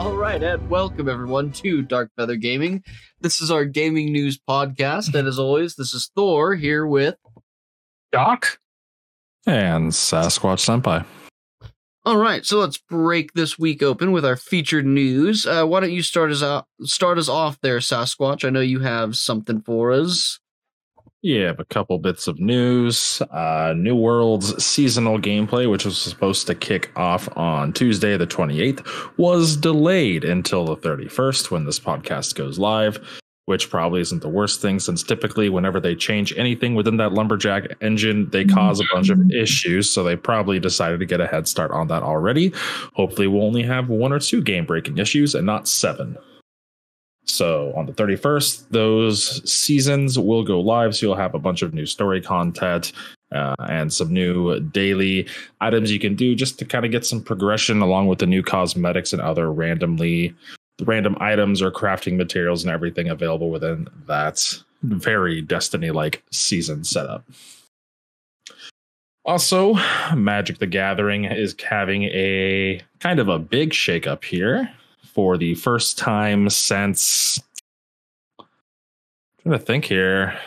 All right, and welcome everyone to Dark Feather Gaming. This is our gaming news podcast, and as always, this is Thor here with. Doc? And Sasquatch Senpai. All right, so let's break this week open with our featured news. Uh, why don't you start us out? Start us off there, Sasquatch. I know you have something for us. Yeah, a couple bits of news. Uh, New World's seasonal gameplay, which was supposed to kick off on Tuesday, the 28th, was delayed until the 31st when this podcast goes live, which probably isn't the worst thing since typically, whenever they change anything within that Lumberyard engine, they cause a bunch of issues. So they probably decided to get a head start on that already. Hopefully, we'll only have one or two game breaking issues and not seven. So on the 31st, those seasons will go live. So you'll have a bunch of new story content uh, and some new daily items you can do just to kind of get some progression along with the new cosmetics and other randomly random items or crafting materials and everything available within that very Destiny like season setup. Also, Magic the Gathering is having a kind of a big shakeup here for the first time since I'm trying to think here.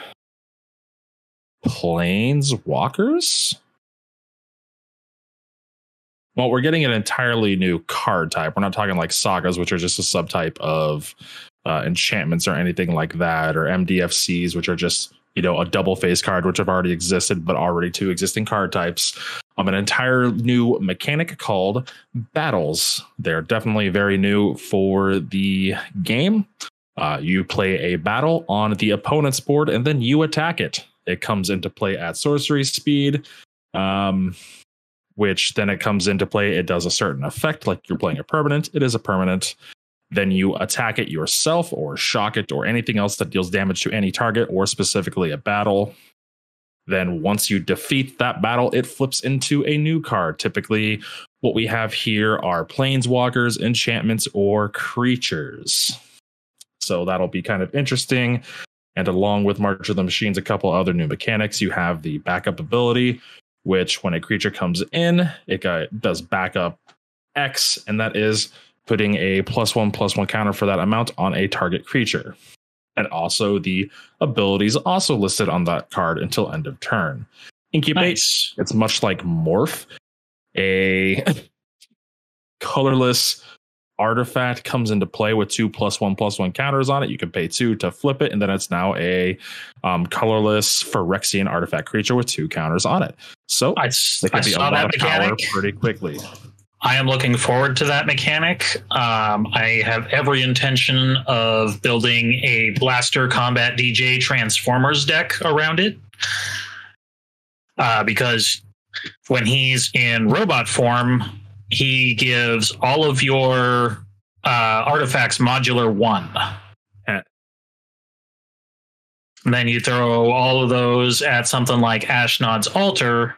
Planeswalkers? Well, we're getting an entirely new card type. We're not talking like sagas, which are just a subtype of uh, enchantments or anything like that, or MDFCs, which are just you know a double face card, which have already existed but already two existing card types. Um, an entire new mechanic called battles. They're definitely very new for the game. Uh, you play a battle on the opponent's board and then you attack it. It comes into play at sorcery speed. Um, which then it comes into play. It does a certain effect, like you're playing a permanent. It is a permanent. Then you attack it yourself or shock it or anything else that deals damage to any target or specifically a battle. Then once you defeat that battle, it flips into a new card. Typically, what we have here are planeswalkers, enchantments, or creatures. So that'll be kind of interesting. And along with March of the Machines, a couple other new mechanics. You have the backup ability, which when a creature comes in, it does backup X, and that is putting a plus one plus one counter for that amount on a target creature. And also the abilities also listed on that card until end of turn. Incubate, nice. it's much like Morph, a colorless artifact comes into play with two plus one plus one counters on it. You can pay two to flip it, and then it's now a um, colorless Phyrexian artifact creature with two counters on it. So I, it can I be a lot of mechanic. power pretty quickly. I am looking forward to that mechanic. Um, I have every intention of building a Blaster Combat DJ Transformers deck around it. Uh, because when he's in robot form, he gives all of your uh, artifacts modular one. And then you throw all of those at something like Ashnod's altar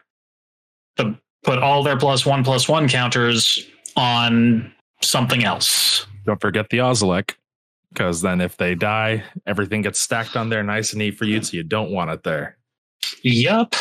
to put all their plus one plus one counters on something else. Don't forget the Ozolith, because then if they die, everything gets stacked on there nice and neat for you, so you don't want it there. Yep.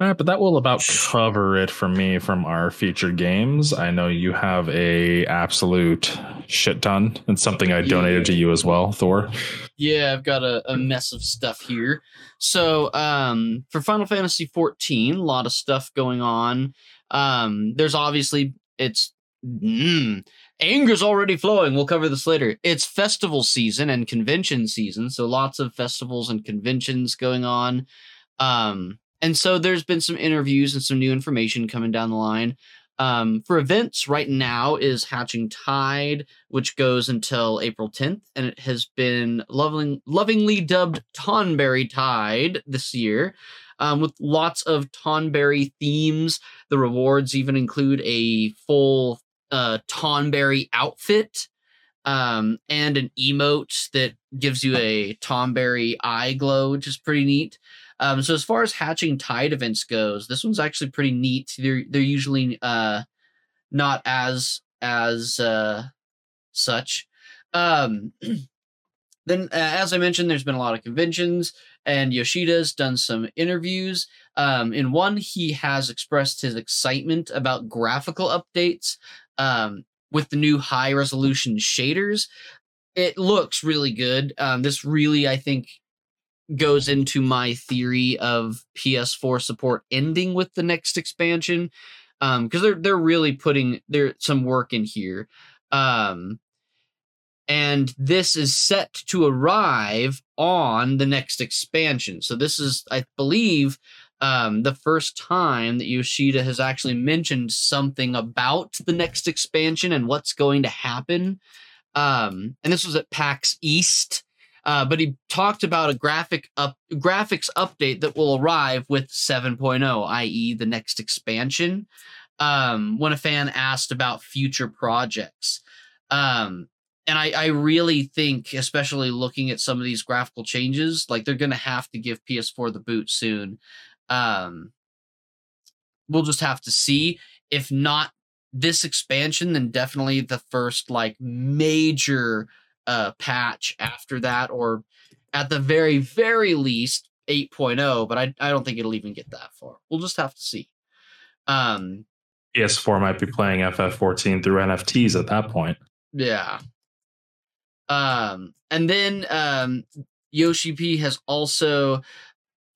All right, but that will about cover it for me from our featured games. I know you have a absolute shit ton and something I donated yeah. to you as well, Thor. Yeah, I've got a, a mess of stuff here. So, um, for Final Fantasy 14, a lot of stuff going on. Um, there's obviously it's mm, anger's already flowing. We'll cover this later. It's festival season and convention season, so lots of festivals and conventions going on. Um, and so there's been some interviews and some new information coming down the line. Um, for events right now is Hatching Tide, which goes until April 10th, and it has been loving, lovingly dubbed Tonberry Tide this year, um, with lots of Tonberry themes. The rewards even include a full uh, Tonberry outfit um, and an emote that gives you a Tonberry eye glow, which is pretty neat. Um, so as far as hatching tide events goes, this one's actually pretty neat. They're they're usually uh, not as as uh, such. Um, then, uh, as I mentioned, there's been a lot of conventions, and Yoshida's done some interviews. Um, in one, he has expressed his excitement about graphical updates. Um, with the new high resolution shaders. It looks really good. Um, this really, I think, goes into my theory of PS4 support ending with the next expansion um because they're they're really putting there some work in here. Um and this is set to arrive on the next expansion. So this is i believe um the first time that yoshida has actually mentioned something about the next expansion and what's going to happen. Um and this was at pax east uh, but he talked about a graphic up graphics update that will arrive with 7.0, i.e., the next expansion. Um, when a fan asked about future projects, um, and I, I really think, especially looking at some of these graphical changes, like they're going to have to give PS4 the boot soon. Um, we'll just have to see. If not this expansion, then definitely the first like major uh, patch after that, or at the very, very least 8.0, but I, I don't think it'll even get that far. We'll just have to see. Um, PS4 might be playing FF14 through NFTs at that point. yeah. Um, and then um, Yoshi P has also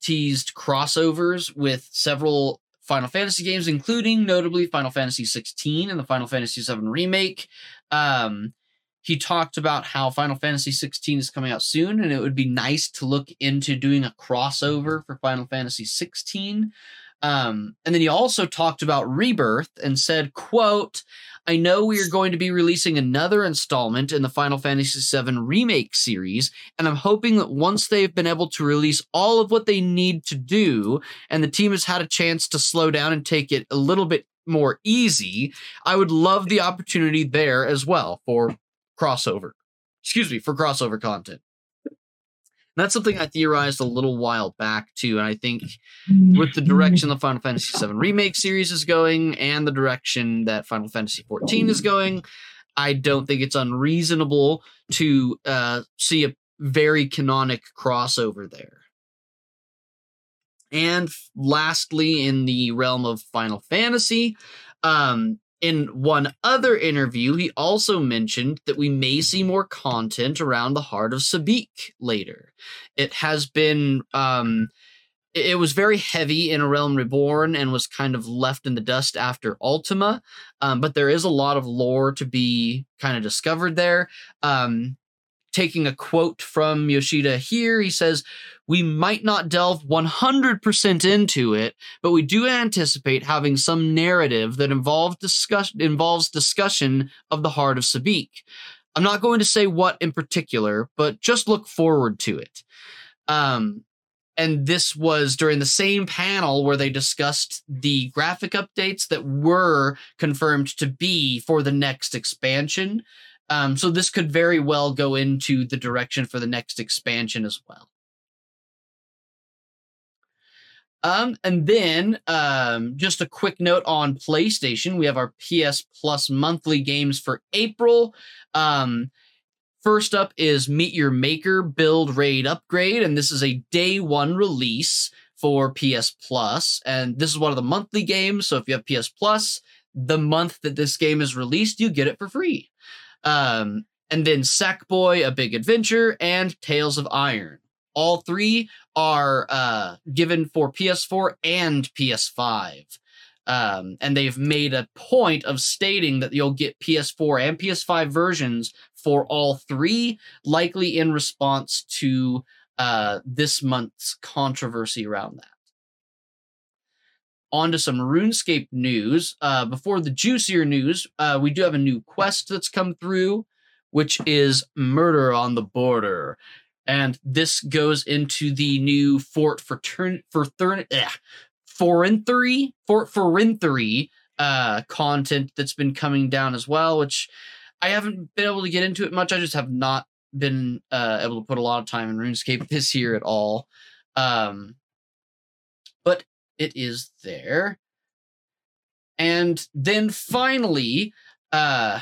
teased crossovers with several Final Fantasy games, including notably Final Fantasy 16 and the Final Fantasy 7 remake. Um, he talked about how Final Fantasy 16 is coming out soon, and it would be nice to look into doing a crossover for Final Fantasy 16. Um, and then he also talked about Rebirth and said, quote, I know we are going to be releasing another installment in the Final Fantasy VII Remake series, and I'm hoping that once they've been able to release all of what they need to do, and the team has had a chance to slow down and take it a little bit more easy, I would love the opportunity there as well for crossover. Excuse me, for crossover content. And that's something I theorized a little while back too, and I think with the direction the Final Fantasy VII Remake series is going and the direction that Final Fantasy XIV is going, I don't think it's unreasonable to uh, see a very canonic crossover there. And lastly, in the realm of Final Fantasy, um, in one other interview, he also mentioned that we may see more content around the heart of Sabik later. It has been um it was very heavy in A Realm Reborn and was kind of left in the dust after Ultima. Um, but there is a lot of lore to be kind of discovered there. Um, taking a quote from Yoshida here, he says, We might not delve 100% into it, but we do anticipate having some narrative that involves, discuss- involves discussion of the heart of Sabik. I'm not going to say what in particular, but just look forward to it. Um, and this was during the same panel where they discussed the graphic updates that were confirmed to be for the next expansion. Um, so this could very well go into the direction for the next expansion as well. Um, and then um, just a quick note on PlayStation. We have our PS Plus monthly games for April. Um, first up is Meet Your Maker Build Raid Upgrade, and this is a day one release for PS Plus. And this is one of the monthly games. So if you have PS Plus, the month that this game is released, you get it for free. Um, and then Sackboy, A Big Adventure, and Tales of Iron. All three are uh, given for PS4 and PS5. Um, and they've made a point of stating that you'll get PS4 and PS5 versions for all three, likely in response to uh, this month's controversy around that. On to some RuneScape news. Uh, before the juicier news, uh, we do have a new quest that's come through, which is Murder on the Border and this goes into the new Fort Fratern for Thurn Forinthry Fort Forinthry uh content that's been coming down as well, which I haven't been able to get into it much. I just have not been uh, able to put a lot of time in RuneScape this year at all. Um, it is there. And then finally, uh,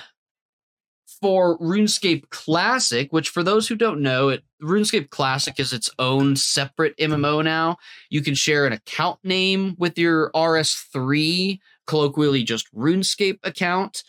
for RuneScape Classic, which for those who don't know, it RuneScape Classic is its own separate MMO now. You can share an account name with your RS3, colloquially just RuneScape account.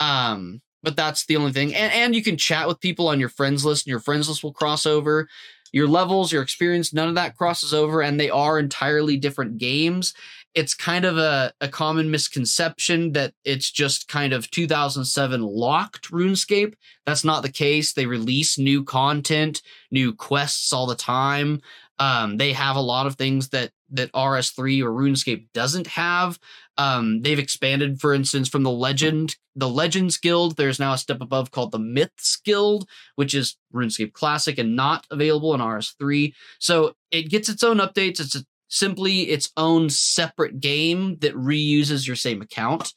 Um, but that's the only thing. And and you can chat with people on your friends list, and your friends list will cross over. Your levels, your experience, none of that crosses over, and they are entirely different games. It's kind of a, a common misconception that it's just kind of 2007 locked RuneScape. That's not the case. They release new content, new quests all the time. Um, they have a lot of things that that RS3 or RuneScape doesn't have. Um, they've expanded, for instance, from the Legend, the Legends Guild. There's now a step above called the Myths Guild, which is RuneScape Classic and not available in RS3. So it gets its own updates. It's simply its own separate game that reuses your same account.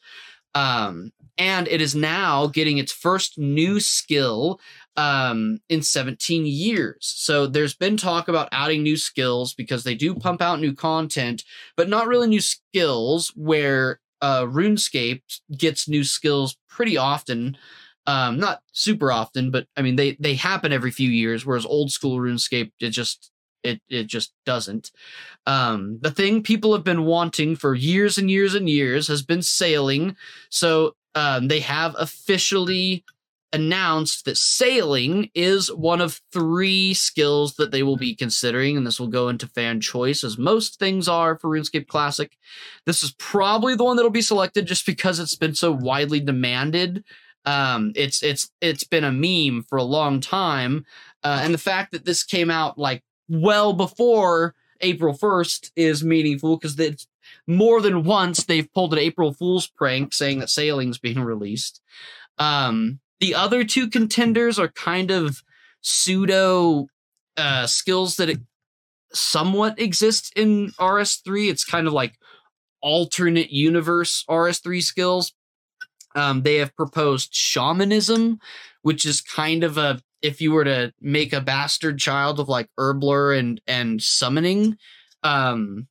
Um, and it is now getting its first new skill um, in 17 years. So there's been talk about adding new skills because they do pump out new content, but not really new skills where uh, RuneScape gets new skills pretty often. Um, not super often, but I mean they they happen every few years. Whereas old school RuneScape, it just it it just doesn't. Um, the thing people have been wanting for years and years and years has been sailing. So um, they have officially announced that sailing is one of three skills that they will be considering, and this will go into fan choice, as most things are for RuneScape Classic. This is probably the one that'll be selected just because it's been so widely demanded. Um, it's it's it's been a meme for a long time, uh, and the fact that this came out like well before April first is meaningful because it's more than once they've pulled an April Fool's prank saying that sailing's being released. Um, the other two contenders are kind of pseudo uh, skills that somewhat exist in RS3. It's kind of like alternate universe RS3 skills. Um, they have proposed shamanism, which is kind of a if you were to make a bastard child of like Herblore and and summoning. Um,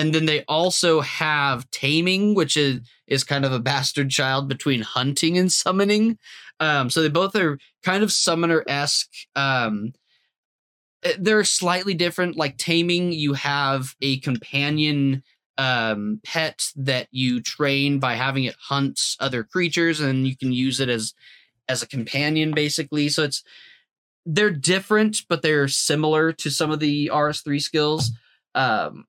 and then they also have taming, which is is kind of a bastard child between hunting and summoning. Um, so they both are kind of summoner esque. Um, eh, they're slightly different. Like taming, you have a companion um, pet that you train by having it hunt other creatures, and you can use it as as a companion, basically. So it's they're different, but they're similar to some of the RS3 skills. Um,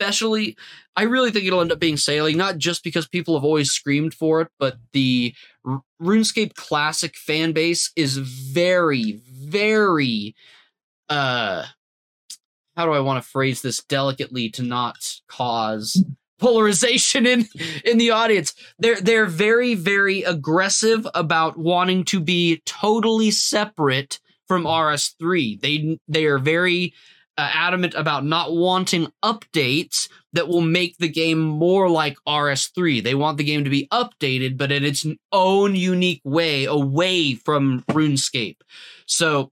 especially I really think it'll end up being sailing, not just because people have always screamed for it, but the RuneScape Classic fan base is very, very uh how do I want to phrase this delicately to not cause polarization in in the audience. They're they're very, very aggressive about wanting to be totally separate from RS3. They they are very uh, adamant about not wanting updates that will make the game more like RS3. They want the game to be updated, but in its own unique way, away from RuneScape. So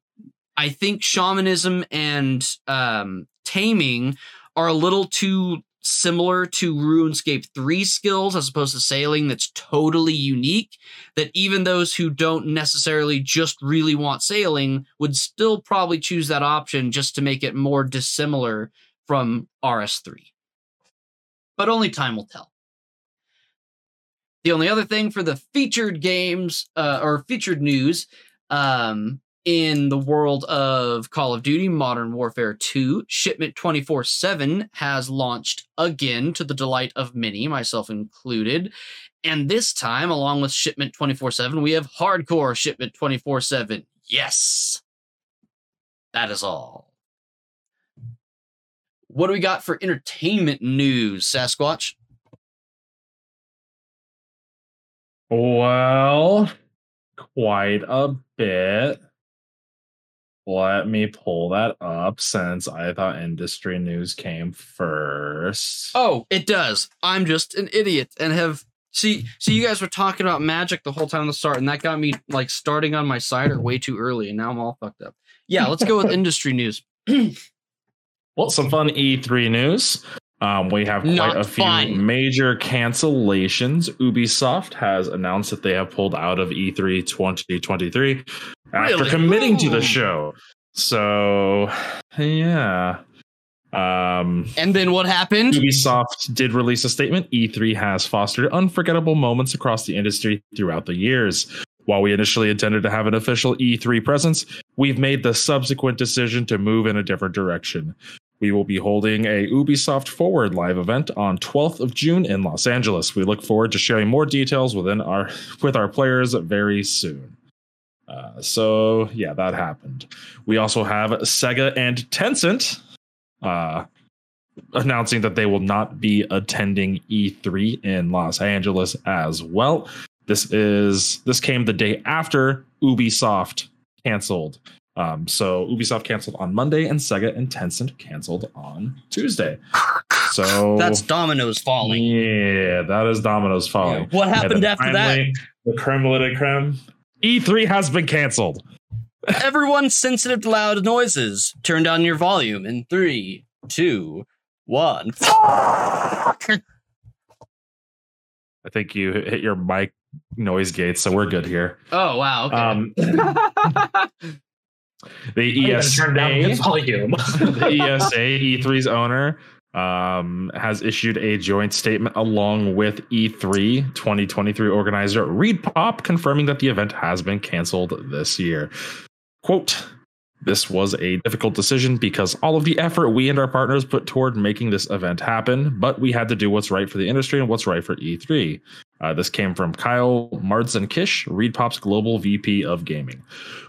I think shamanism and um, taming are a little too similar to RuneScape 3 skills as opposed to sailing that's totally unique that even those who don't necessarily just really want sailing would still probably choose that option just to make it more dissimilar from RS3. But only time will tell. The only other thing for the featured games uh, or featured news um, in the world of Call of Duty Modern Warfare 2, Shipment 24 7 has launched again to the delight of many, myself included. And this time, along with Shipment 24 7, we have Hardcore Shipment 24 7. Yes! That is all. What do we got for entertainment news, Sasquatch? Well, quite a bit. Let me pull that up since I thought industry news came first. Oh, it does. I'm just an idiot and have see see you guys were talking about magic the whole time the start, and that got me like starting on my cider way too early, and now I'm all fucked up. Yeah, let's go with industry news. well, some fun E3 news. Um, we have quite Not a few fun. major cancellations. Ubisoft has announced that they have pulled out of E E3 2023 after Really? committing to the show. So, yeah. Um, And then what happened? Ubisoft did release a statement. E3 has fostered unforgettable moments across the industry throughout the years. While we initially intended to have an official E3 presence, we've made the subsequent decision to move in a different direction. We will be holding a Ubisoft Forward live event on 12th of June in Los Angeles. We look forward to sharing more details within our with our players very soon. Uh, so yeah, that happened. We also have Sega and Tencent uh, announcing that they will not be attending E3 in Los Angeles as well. This is this came the day after Ubisoft canceled. Um, so Ubisoft canceled on Monday, and Sega and Tencent canceled on Tuesday. So That's dominoes falling. Yeah, that is dominoes falling. What happened then after that? The creme de la creme. E3 has been canceled. Everyone sensitive to loud noises. Turn down your volume in three, two, one. I think you hit your mic noise gate, so we're good here. Oh wow. Okay. Um, the I turn down the ESA, volume. the ESA, E3's owner, um, has issued a joint statement along with E E3 2023 organizer Reed Pop, confirming that the event has been canceled this year. Quote, this was a difficult decision because all of the effort we and our partners put toward making this event happen, but we had to do what's right for the industry and what's right for E3. Uh, this came from Kyle Marsden-Kish, global VP of gaming.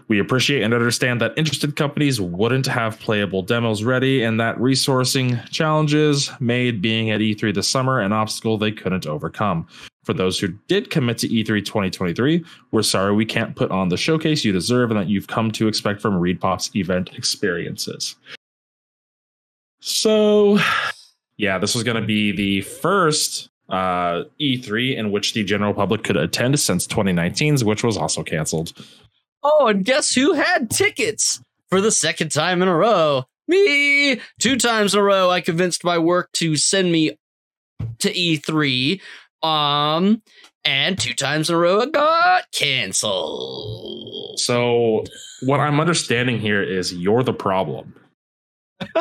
We appreciate and understand that interested companies wouldn't have playable demos ready, and that resourcing challenges made being at E3 this summer an obstacle they couldn't overcome. For those who did commit to E E3 2023, we're sorry we can't put on the showcase you deserve and that you've come to expect from Reed Pop's event experiences. So, yeah, this was going to be the first uh, E3 in which the general public could attend since 2019's, which was also canceled. oh, and guess who had tickets for the second time in a row? Me. Two times in a row, I convinced my work to send me to E3. Um, and two times in a row, it got canceled. So, what I'm understanding here is you're the problem.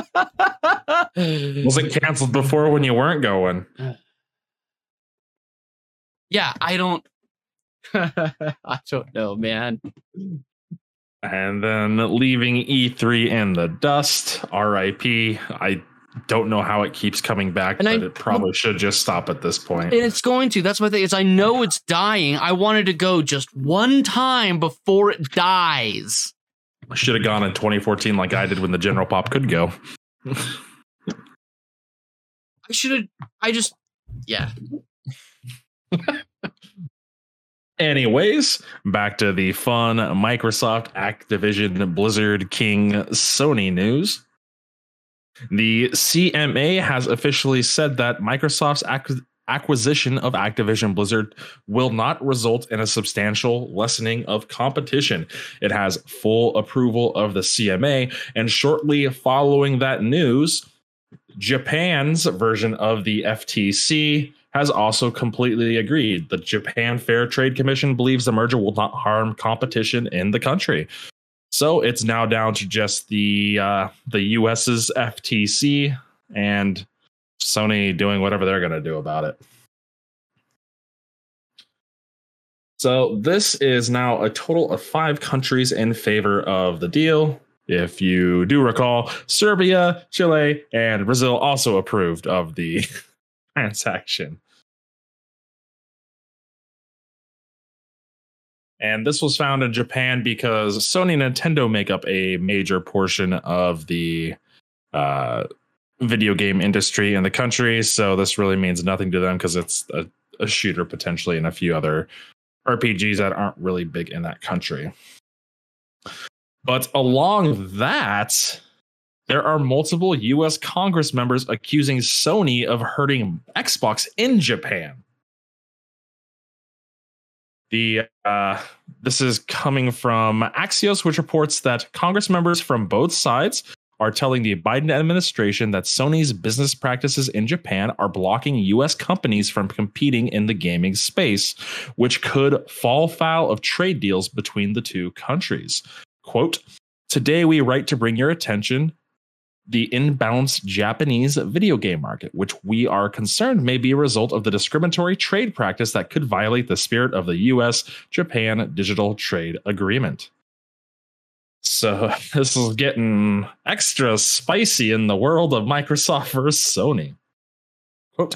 Was it canceled before when you weren't going? yeah, I don't. I don't know, man. And then leaving E3 in the dust, RIP. I don't know how it keeps coming back, And but I- it probably should just stop at this point. And it's going to. That's my thing. Is I know it's dying. I wanted to go just one time before it dies. I should have gone in 2014 like I did when the General Pop could go. I should have. I just. Yeah. Anyways, back to the fun Microsoft, Activision, Blizzard, King, Sony news. The CMA has officially said that Microsoft's ac- acquisition of Activision Blizzard will not result in a substantial lessening of competition. It has full approval of the CMA, and shortly following that news, Japan's version of the FTC has also completely agreed. The Japan Fair Trade Commission believes the merger will not harm competition in the country. So it's now down to just the uh, the US's FTC and Sony doing whatever they're going to do about it. So this is now a total of five countries in favor of the deal. If you do recall, Serbia, Chile, and Brazil also approved of the transaction. And this was found in Japan because Sony and Nintendo make up a major portion of the uh, video game industry in the country. So this really means nothing to them because it's a, a shooter potentially and a few other RPGs that aren't really big in that country. But along that, there are multiple US Congress members accusing Sony of hurting Xbox in Japan. The uh, this is coming from Axios, which reports that Congress members from both sides are telling the Biden administration that Sony's business practices in Japan are blocking US companies from competing in the gaming space, which could fall foul of trade deals between the two countries. Quote, Today we write to bring your attention the imbalanced Japanese video game market, which we are concerned may be a result of the discriminatory trade practice that could violate the spirit of the US Japan Digital Trade Agreement. So, this is getting extra spicy in the world of Microsoft versus Sony. Quote,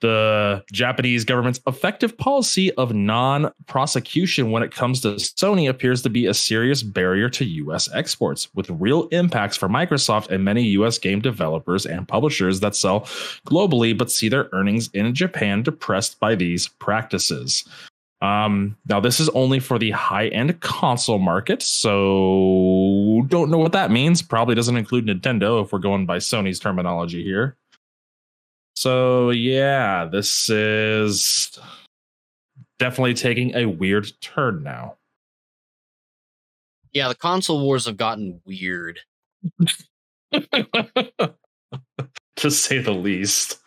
the Japanese government's effective policy of non prosecution when it comes to Sony appears to be a serious barrier to US exports, with real impacts for Microsoft and many US game developers and publishers that sell globally but see their earnings in Japan depressed by these practices. Um, now, this is only for the high end console market, so don't know what that means. Probably doesn't include Nintendo if we're going by Sony's terminology here. So yeah, this is definitely taking a weird turn now. Yeah, the console wars have gotten weird. to say the least.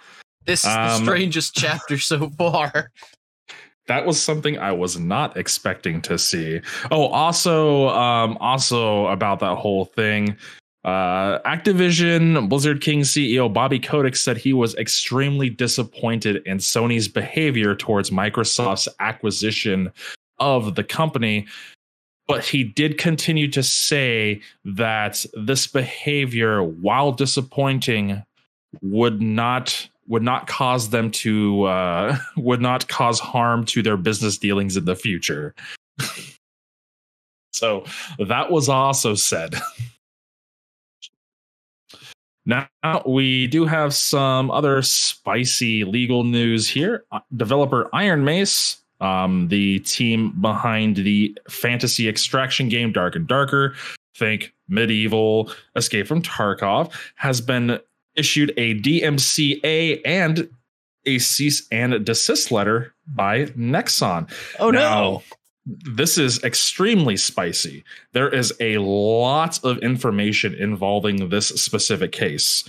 This is the Um, strangest chapter so far. That was something I was not expecting to see. Oh, also, um, also about that whole thing. Uh, Activision Blizzard King CEO Bobby Kotick said he was extremely disappointed in Sony's behavior towards Microsoft's acquisition of the company. But he did continue to say that this behavior, while disappointing, would not would not cause them to uh, would not cause harm to their business dealings in the future. so that was also said. Now we do have some other spicy legal news here. Uh, Developer Iron Mace, um, the team behind the fantasy extraction game Dark and Darker, think medieval Escape from Tarkov, has been issued a DMCA and a cease and desist letter by Nexon. Oh Now, no. This is extremely spicy. There is a lot of information involving this specific case.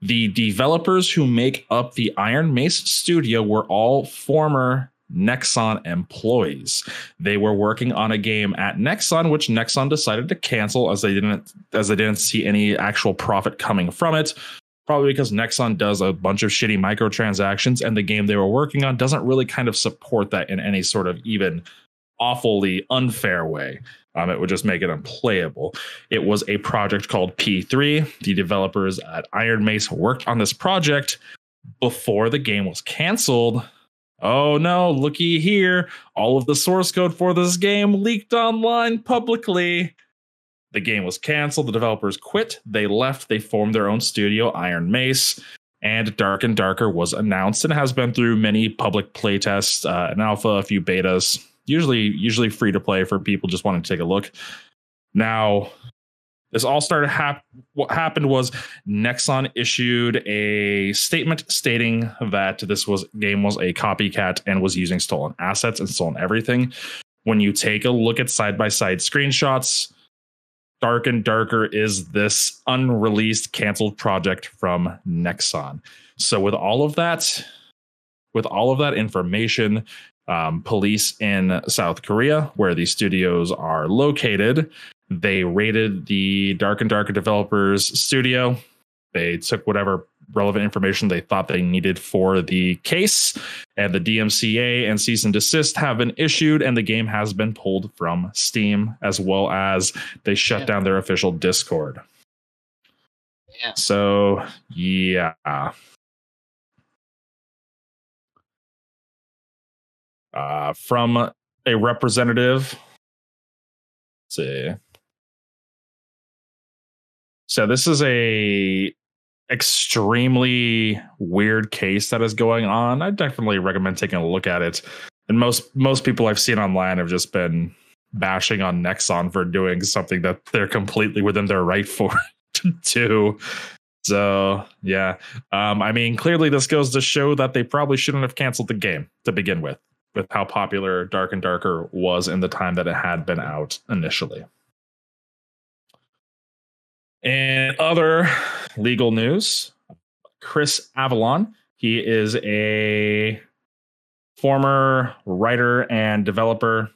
The developers who make up the Iron Mace studio were all former Nexon employees. They were working on a game at Nexon, which Nexon decided to cancel as they didn't as they didn't see any actual profit coming from it. Probably because Nexon does a bunch of shitty microtransactions, and the game they were working on doesn't really kind of support that in any sort of even awfully unfair way. Um, it would just make it unplayable. It was a project called P3. The developers at Iron Mace worked on this project before the game was canceled. Oh no, looky here. All of the source code for this game leaked online publicly. The game was canceled. The developers quit. They left. They formed their own studio, Iron Mace. And Dark and Darker was announced and has been through many public playtests, uh, an alpha, a few betas, usually usually free to play for people just wanting to take a look. Now, this all started hap- what happened was Nexon issued a statement stating that this was game was a copycat and was using stolen assets and stolen everything. When you take a look at side by side screenshots, Dark and Darker is this unreleased canceled project from Nexon. So with all of that, with all of that information, um, police in South Korea, where these studios are located, they raided the Dark and Darker developers studio. They took whatever relevant information they thought they needed for the case, and the DMCA and cease and desist have been issued, and the game has been pulled from Steam, as well as they shut Yeah. down their official Discord. Yeah. So, yeah. Uh, from a representative, let's see. So this is a extremely weird case that is going on. I definitely recommend taking a look at it. And most most people I've seen online have just been bashing on Nexon for doing something that they're completely within their right for to do. So yeah, um, I mean, clearly this goes to show that they probably shouldn't have canceled the game to begin with, with how popular Dark and Darker was in the time that it had been out initially. And other legal news, Chris Avellone, he is a former writer and developer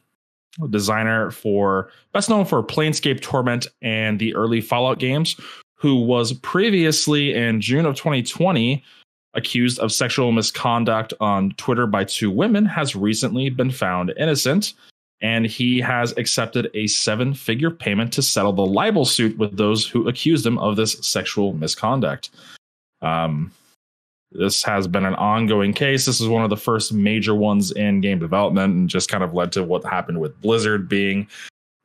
designer for best known for Planescape Torment and the early Fallout games, who was previously in June of 2020 accused of sexual misconduct on Twitter by two women, has recently been found innocent. And he has accepted a seven figure payment to settle the libel suit with those who accused him of this sexual misconduct. Um, this has been an ongoing case. This is one of the first major ones in game development and just kind of led to what happened with Blizzard being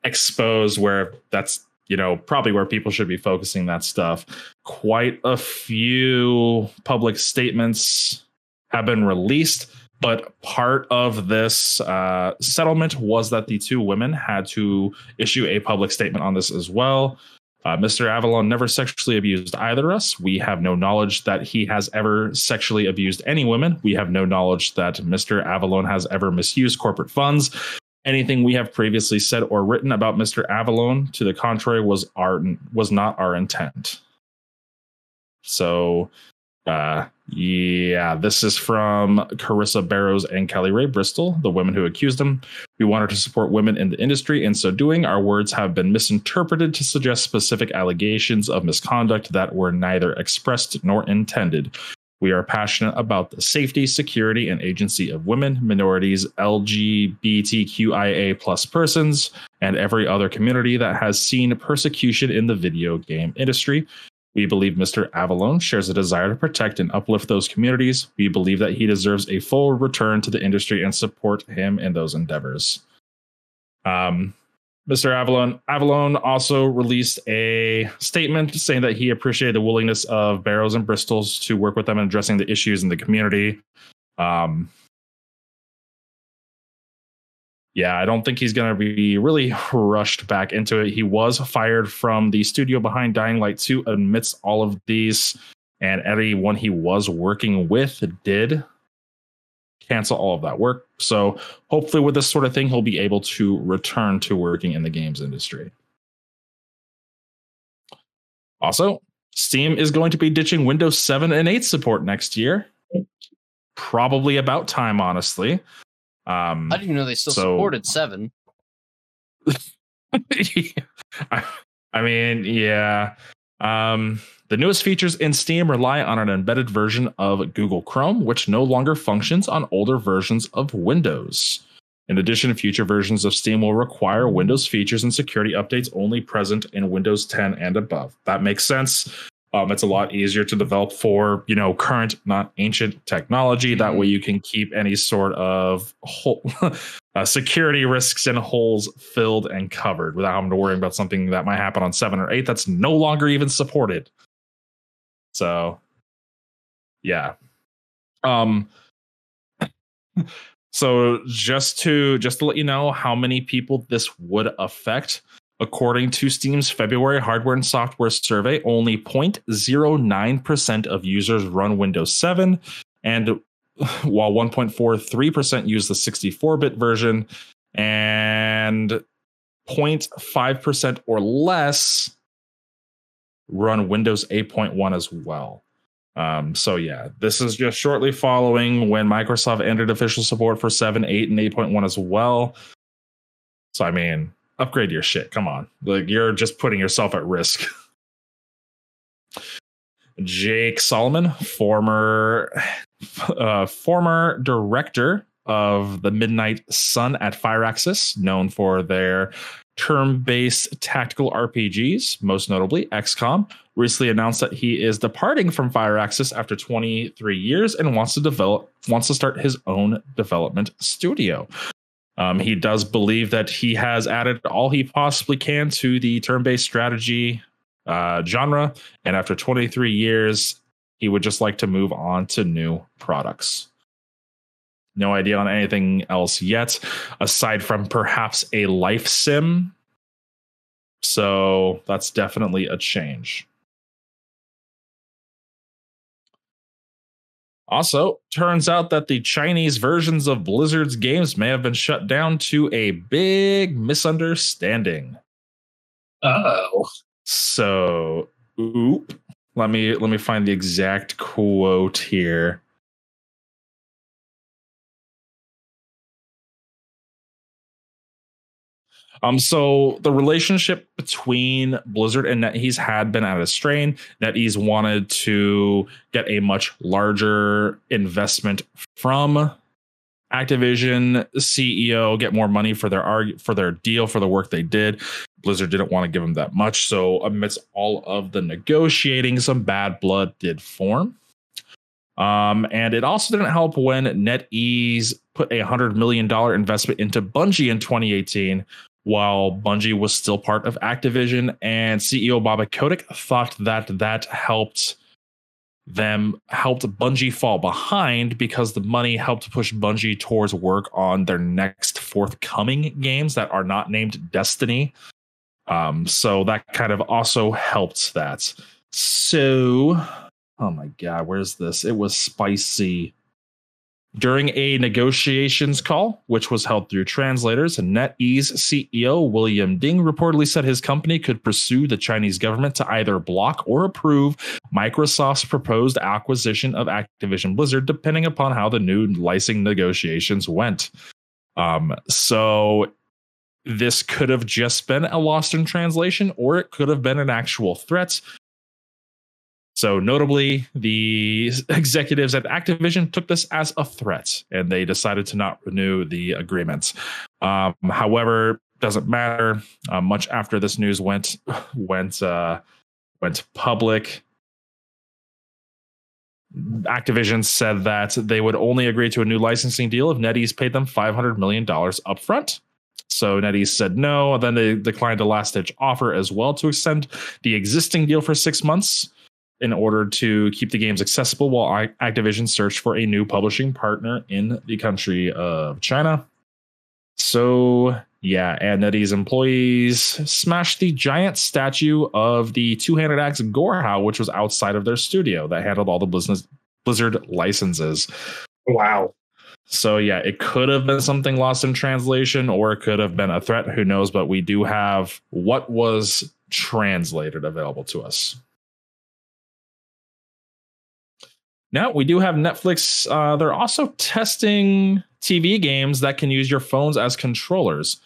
exposed, where that's you know, probably where people should be focusing that stuff. Quite a few public statements have been released, but part of this uh, settlement was that the two women had to issue a public statement on this as well. Uh, Mr. Avellone never sexually abused either of us. We have no knowledge that he has ever sexually abused any women. We have no knowledge that Mr. Avellone has ever misused corporate funds anything we have previously said or written about Mr. Avellone to the contrary was our was not our intent. So uh yeah, this is from Carissa Barrows and Kelly Ray Bristol, the women who accused him. We wanted to support women in the industry. In so doing, our words have been misinterpreted to suggest specific allegations of misconduct that were neither expressed nor intended. We are passionate about the safety, security, and agency of women, minorities, LGBTQIA plus persons, and every other community that has seen persecution in the video game industry. We believe Mr. Avellone shares a desire to protect and uplift those communities. We believe that he deserves a full return to the industry and support him in those endeavors. Um, Mr. Avellone Avellone also released a statement saying that he appreciated the willingness of Barrows and Bristols to work with them in addressing the issues in the community. Um, yeah, I don't think he's going to be really rushed back into it. He was fired from the studio behind Dying Light 2 amidst all of these, and everyone he was working with did cancel all of that work. So hopefully, with this sort of thing, he'll be able to return to working in the games industry. Also, Steam is going to be ditching Windows 7 and 8 support next year. Probably about time, honestly. Um, I didn't even know they still so, supported 7. I, I mean, yeah. Um, the newest features in Steam rely on an embedded version of Google Chrome, which no longer functions on older versions of Windows. In addition, future versions of Steam will require Windows features and security updates only present in Windows 10 and above. That makes sense. Um, it's a lot easier to develop for you know current, not ancient technology. That way, you can keep any sort of hole, uh, security risks and holes filled and covered without having to worry about something that might happen on seven or eight that's no longer even supported. So yeah. Um so just to just to let you know how many people this would affect according to Steam's February hardware and software survey only 0.09% of users run Windows 7 and while 1.43% use the 64-bit version and 0.5% or less run Windows 8.1 as well. Um, so yeah, this is just shortly following when Microsoft entered official support for 7, 8, and 8.1 as well. So I mean, upgrade your shit. Come on. Like you're just putting yourself at risk. Jake Solomon, former uh, former director of the Midnight Sun at Firaxis, known for their turn based tactical RPGs, most notably XCOM, recently announced that he is departing from Firaxis after 23 years and wants to develop wants to start his own development studio. Um, he does believe that he has added all he possibly can to the turn-based strategy uh, genre, and after 23 years, he would just like to move on to new products. No idea on anything else yet, aside from perhaps a life sim. So that's definitely a change. Also, turns out that the Chinese versions of Blizzard's games may have been shut down to a big misunderstanding. Oh. So, oop. Let me let me find the exact quote here. Um, so the relationship between Blizzard and NetEase had been at a strain. NetEase wanted to get a much larger investment from Activision CEO, get more money for their arg- for their deal for the work they did. Blizzard didn't want to give them that much, so amidst all of the negotiating, some bad blood did form. Um, and it also didn't help when NetEase put a hundred million dollar investment into Bungie in 2018, while Bungie was still part of Activision, and CEO Bobby Kotick thought that that helped them helped Bungie fall behind because the money helped push Bungie towards work on their next forthcoming games that are not named Destiny. Um, so that kind of also helped that. So, oh my god, where's this? It was spicy. During a negotiations call, which was held through translators, NetEase CEO William Ding reportedly said his company could pursue the Chinese government to either block or approve Microsoft's proposed acquisition of Activision Blizzard, depending upon how the new licensing negotiations went. Um, so this could have just been a lost in translation, or it could have been an actual threat. So, notably, the executives at Activision took this as a threat and they decided to not renew the agreement. Um, however, doesn't matter. Uh, much after this news went went uh, went public, Activision said that they would only agree to a new licensing deal if NetEase paid them $500 million upfront. So NetEase said no. Then they declined a last ditch offer as well to extend the existing deal for six months in order to keep the games accessible while Activision searched for a new publishing partner in the country of China. So, yeah, and NetEase employees smashed the giant statue of the two handed axe Gorehowl, which was outside of their studio that handled all the business Blizzard licenses. Wow. So, yeah, it could have been something lost in translation or it could have been a threat. Who knows? But we do have what was translated available to us. Now we do have Netflix. Uh, they're also testing TV games that can use your phones as controllers.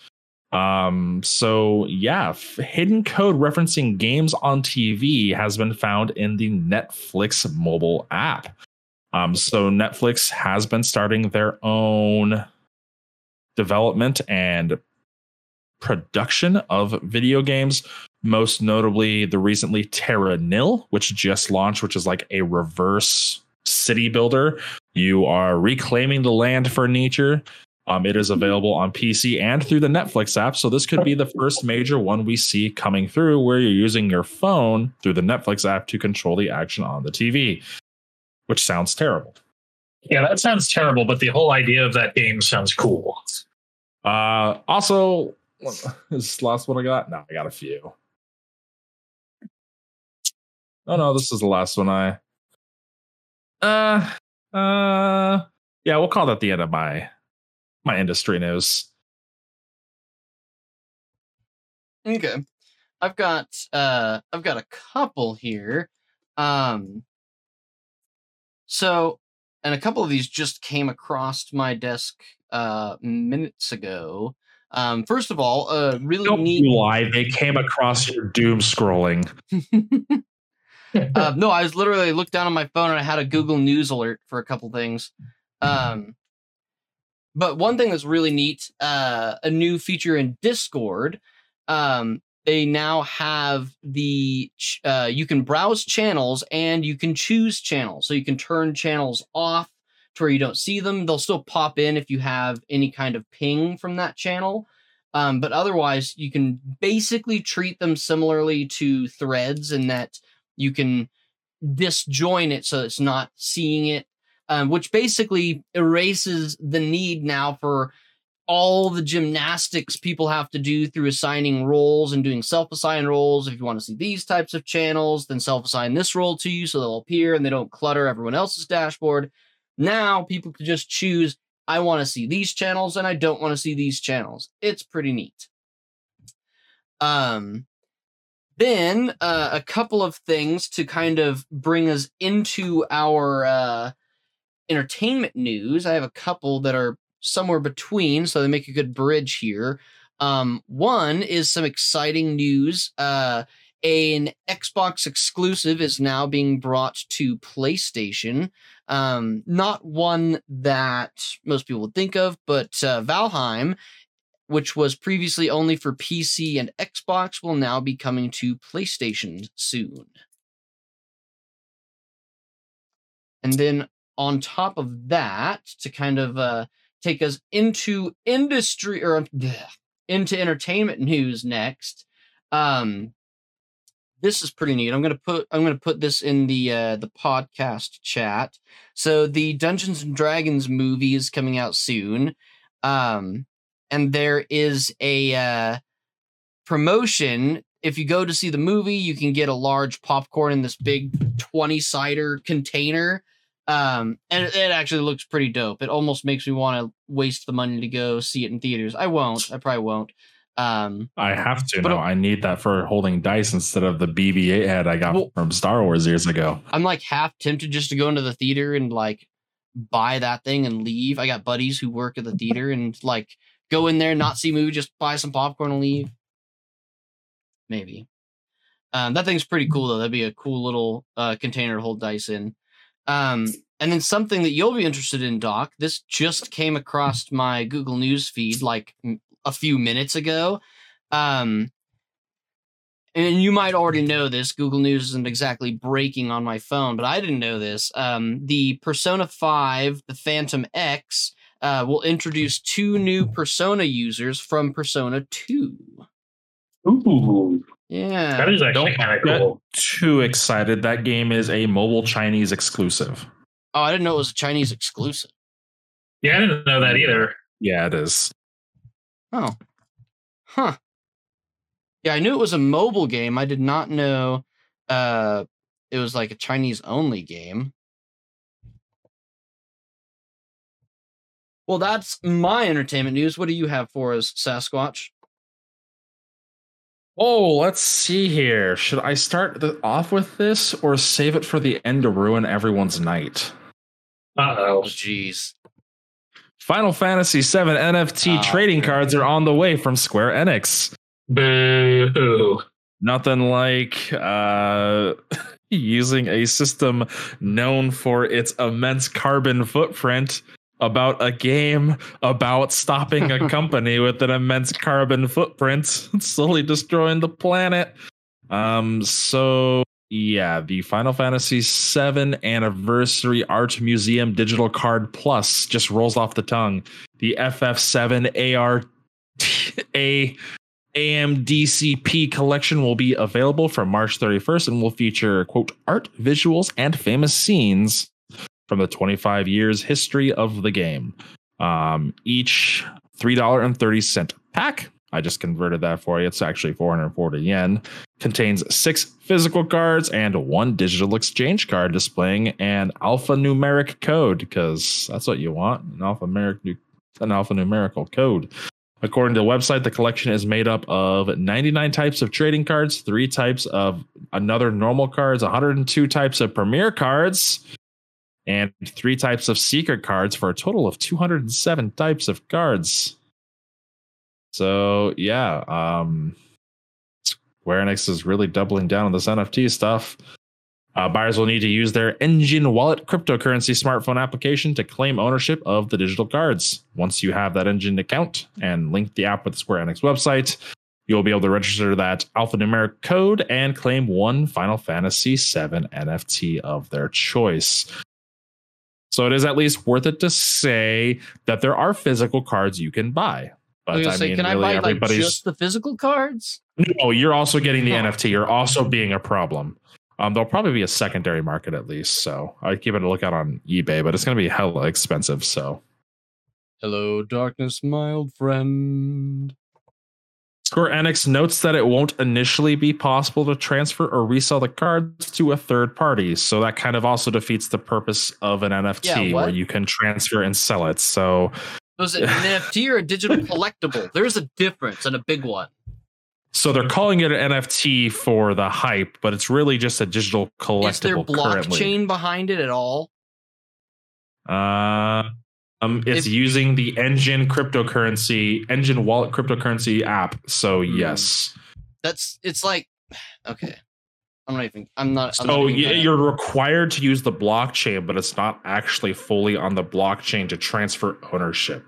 Um, so yeah, hidden code referencing games on TV has been found in the Netflix mobile app. Um, so Netflix has been starting their own development and production of video games most notably the recently Terra Nil, which just launched, which is like a reverse city builder. You are reclaiming the land for nature. Um, it is available on PC and through the Netflix app. So this could be the first major one we see coming through where you're using your phone through the Netflix app to control the action on the TV, which sounds terrible. Yeah, that sounds terrible, but the whole idea of that game sounds cool. Uh, also, is this last one I got? No, I got a few. Oh no, this is the last one I uh, uh, yeah, we'll call that the end of my my industry news. Okay, I've got uh, I've got a couple here. Um, so, and a couple of these just came across my desk uh minutes ago. Um, first of all, uh, really Don't neat. Why they came across your doom scrolling? uh, no, I was literally looked down on my phone and I had a Google News alert for a couple things. Um, but one thing that's really neat, uh, a new feature in Discord. Um, they now have the uh, you can browse channels and you can choose channels, so you can turn channels off to where you don't see them. They'll still pop in if you have any kind of ping from that channel. Um, but otherwise, you can basically treat them similarly to threads in that you can disjoin it so it's not seeing it, um, which basically erases the need now for all the gymnastics people have to do through assigning roles and doing self-assigned roles. If you want to see these types of channels, then self-assign this role to you so they'll appear and they don't clutter everyone else's dashboard. Now people can just choose I want to see these channels and I don't want to see these channels. It's pretty neat. Um then uh, a couple of things to kind of bring us into our uh, entertainment news. I have a couple that are somewhere between, so they make a good bridge here. Um, one is some exciting news. Uh, an Xbox exclusive is now being brought to PlayStation. Um, not one that most people would think of, but uh, Valheim, which was previously only for PC and Xbox, will now be coming to PlayStation soon. And then on top of that, to kind of uh, take us into industry or into entertainment news next. Um, this is pretty neat. I'm gonna put I'm gonna put this in the uh, the podcast chat. So the Dungeons and Dragons movie is coming out soon, um, and there is a uh, promotion. If you go to see the movie, you can get a large popcorn in this big 20 cider container. Um, and it, it actually looks pretty dope. It almost makes me want to waste the money to go see it in theaters. I won't. I probably won't. Um, I have to But- now. I need that for holding dice instead of the BB-8 head I got Well- from Star Wars years ago. I'm like half tempted just to go into the theater and like buy that thing and leave. I got buddies who work at the theater and like go in there, not see movie, just buy some popcorn and leave. Maybe. Um, that thing's pretty cool though. That'd be a cool little uh, container to hold dice in. Um, and then something that you'll be interested in, Doc. This just came across my Google News feed like a few minutes ago. Um, and you might already know this. Google News isn't exactly breaking on my phone, but I didn't know this. Um, the Persona 5, the Phantom X, uh, will introduce two new Persona users from Persona 2. Ooh, Yeah. that is actually kind of cool. too excited. That game is a mobile Chinese exclusive. oh, I didn't know it was a Chinese exclusive. Yeah, I didn't know that either. Yeah, it is. Oh. Huh. Yeah, I knew it was a mobile game. I did not know uh it was like a Chinese only game. Well, that's my entertainment news. What do you have for us, Sasquatch? Oh, let's see here. Should I start the, off with this or save it for the end to ruin everyone's night? Uh Oh, oh. jeez. Final Fantasy VII NFT Oh, trading man. cards are on the way from Square Enix. Boo. Nothing like uh, using a system known for its immense carbon footprint about a game about stopping a company with an immense carbon footprint slowly destroying the planet. Um, so yeah, the Final Fantasy VII Anniversary Art Museum Digital Card Plus just rolls off the tongue. The FF7 AR A AMDCP collection will be available from March 31st and will feature quote art, visuals, and famous scenes from the 25 years history of the game. Um, each $3.30 pack. I just converted that for you. It's actually 440 yen. Contains six physical cards and one digital exchange card displaying an alphanumeric code because that's what you want an alphanumeric an alphanumerical code. According to the website, the collection is made up of 99 types of trading cards, three types of another normal cards, 102 types of premier cards, and three types of secret cards for a total of 207 types of cards. So yeah, um, Square Enix is really doubling down on this NFT stuff. Uh, buyers will need to use their Enjin Wallet cryptocurrency smartphone application to claim ownership of the digital cards. Once you have that Enjin account and link the app with the Square Enix website, you'll be able to register that alphanumeric code and claim one Final Fantasy VII NFT of their choice. So it is at least worth it to say that there are physical cards you can buy. But I, say, mean, can I really, buy like just the physical cards? no, you're also getting the. NFT. You're also being a problem. Um, there'll probably be a secondary market at least. So I'd keep it a lookout on eBay, but it's going to be hella expensive. So Hello, darkness, my old friend. Square Enix notes that it won't initially be possible to transfer or resell the cards to a third party. So that kind of also defeats the purpose of an NFT Yeah, where you can transfer and sell it. So Was it an NFT or a digital collectible? There's a difference and a big one. so they're calling it an NFT for the hype, but it's really just a digital collectible Is there currently. blockchain behind it at all? Uh, Um, it's If- using the Enjin cryptocurrency, Enjin Wallet cryptocurrency app. So Hmm. yes. That's it's like okay. I'm not even. I'm not. I'm not So y- you're required to use the blockchain, but it's not actually fully on the blockchain to transfer ownership.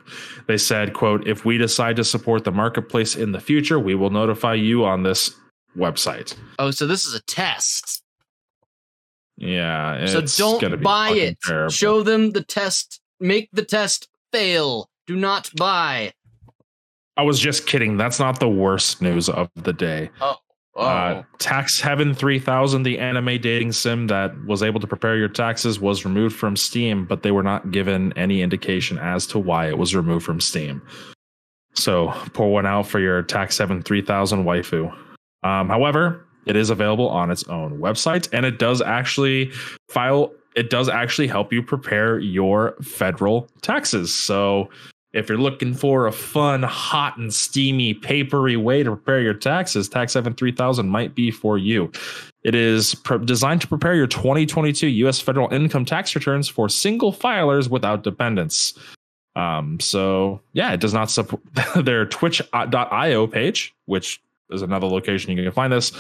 They said, "quote If we decide to support the marketplace in the future, we will notify you on this website." Oh, so this is a test. Yeah. So don't buy it. terrible. Show them the test. Make the test fail. Do not buy. I was just kidding. That's not the worst news of the day. Oh, Uh, Tax Heaven 3000, the anime dating sim that was able to prepare your taxes, was removed from Steam, but they were not given any indication as to why it was removed from Steam. So pour one out for your Tax Heaven 3000 waifu. Um, however, it is available on its own website, and it does actually file. It does actually help you prepare your federal taxes. So if you're looking for a fun, hot, and steamy, papery way to prepare your taxes, Tax Heaven 3000 might be for you. It is pre- designed to prepare your 2022 U.S. federal income tax returns for single filers without dependents. Um, so, yeah, it does not support their twitch.io page, which is another location you can find this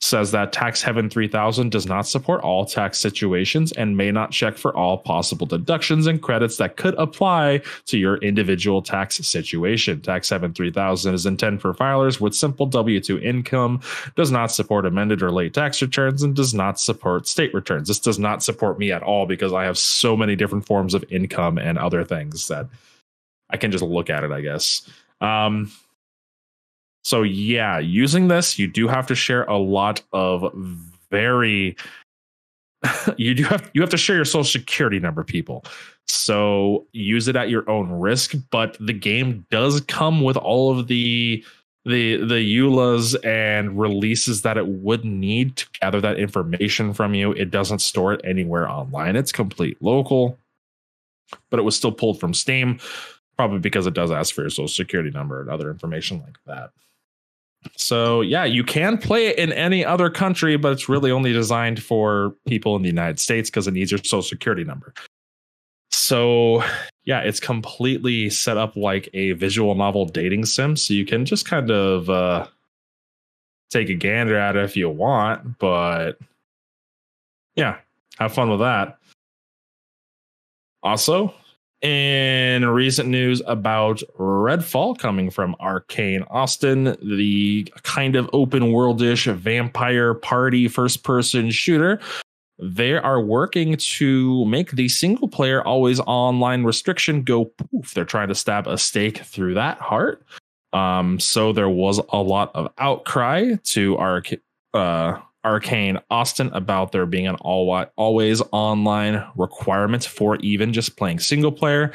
says that tax heaven 3000 does not support all tax situations and may not check for all possible deductions and credits that could apply to your individual tax situation. Tax heaven 3000 is intended for filers with simple W2 income, does not support amended or late tax returns, and does not support state returns. This does not support me at all because I have so many different forms of income and other things that I can just look at it, I guess. Um, so yeah, using this, you do have to share a lot of very you do have you have to share your social security number, people. So use it at your own risk, but the game does come with all of the the the EULAs and releases that it would need to gather that information from you. It doesn't store it anywhere online. It's complete local, but it was still pulled from Steam, probably because it does ask for your social security number and other information like that. So yeah, you can play it in any other country, but it's really only designed for people in the United States because it needs your social security number. So yeah, it's completely set up like a visual novel dating sim. So you can just kind of uh, take a gander at it if you want, but yeah, have fun with that. Also, in recent news about Redfall coming from Arkane Austin, the kind of open worldish vampire party first person shooter. They are working to make the single player always online restriction go poof. They're trying to stab a stake through that heart. Um, so there was a lot of outcry to Arc- uh, Arkane Austin about there being an all always online requirement for even just playing single player.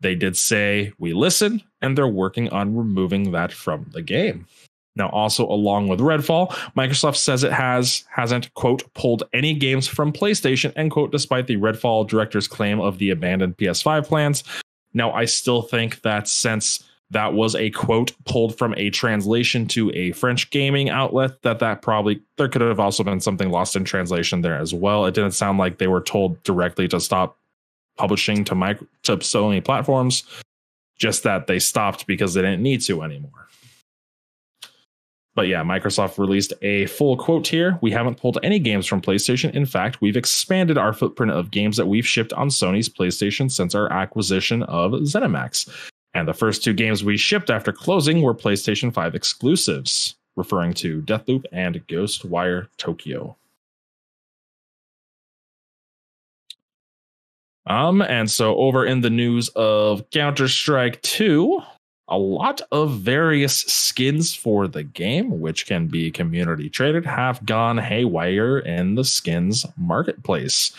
They did say we listen, and they're working on removing that from the game. Now, also along with Redfall, Microsoft says it has hasn't quote pulled any games from PlayStation end quote, despite the Redfall director's claim of the abandoned PS5 plans. Now, I still think that since that was a quote pulled from a translation to a French gaming outlet, that that probably there could have also been something lost in translation there as well. It didn't sound like they were told directly to stop publishing to micro to Sony platforms, just that they stopped because they didn't need to anymore. But yeah, Microsoft released a full quote here. We haven't pulled any games from PlayStation. In fact, we've expanded our footprint of games that we've shipped on Sony's PlayStation since our acquisition of ZeniMax. And the first two games we shipped after closing were PlayStation 5 exclusives, referring to Deathloop and Ghostwire Tokyo. Um, and so over in the news of Counter Strike 2, a lot of various skins for the game, which can be community traded, have gone haywire in the skins marketplace.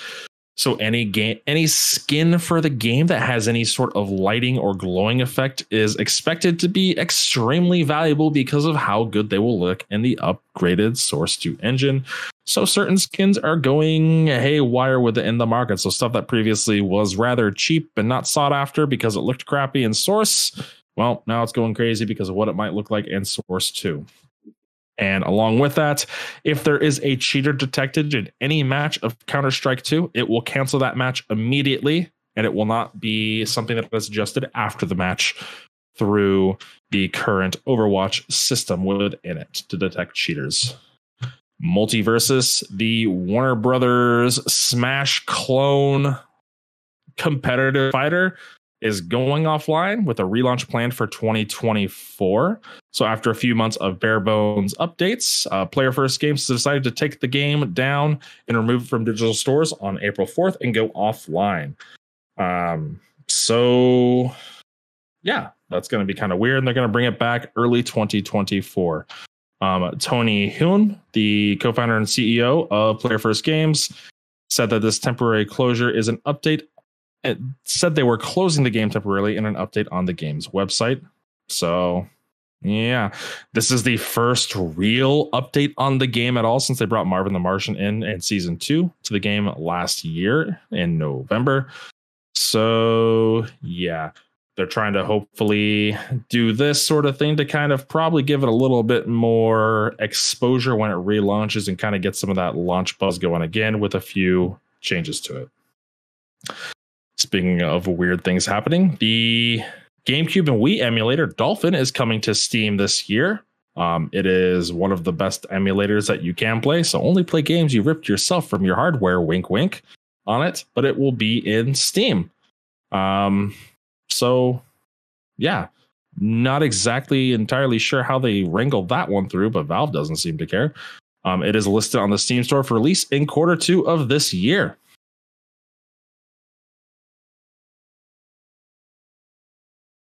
So any game, any skin for the game that has any sort of lighting or glowing effect is expected to be extremely valuable because of how good they will look in the upgraded Source 2 engine. So certain skins are going haywire with it in the market. So stuff that previously was rather cheap and not sought after because it looked crappy in Source, well, now it's going crazy because of what it might look like in Source 2. And along with that, if there is a cheater detected in any match of Counter Strike 2, it will cancel that match immediately and it will not be something that is adjusted after the match through the current Overwatch system within it to detect cheaters. Multiversus, the Warner Brothers Smash clone competitive fighter, is going offline with a relaunch plan for 2024. So, after a few months of bare bones updates, uh, Player First Games decided to take the game down and remove it from digital stores on April 4th and go offline. Um, so, yeah, that's going to be kind of weird. And they're going to bring it back early 2024. Um, Tony Huynh, the co founder and CEO of Player First Games, said that this temporary closure is an update. It said they were closing the game temporarily in an update on the game's website. So, yeah, this is the first real update on the game at all since they brought Marvin the Martian in in season two to the game last year in November. So, yeah, they're trying to hopefully do this sort of thing to kind of probably give it a little bit more exposure when it relaunches and kind of get some of that launch buzz going again with a few changes to it. Speaking of weird things happening, the GameCube and Wii emulator Dolphin is coming to Steam this year. Um, it is one of the best emulators that you can play. So only play games you ripped yourself from your hardware, wink, wink, on it, but it will be in Steam. Um, so, yeah, not exactly entirely sure how they wrangled that one through, but Valve doesn't seem to care. Um, it is listed on the Steam store for release in quarter two of this year.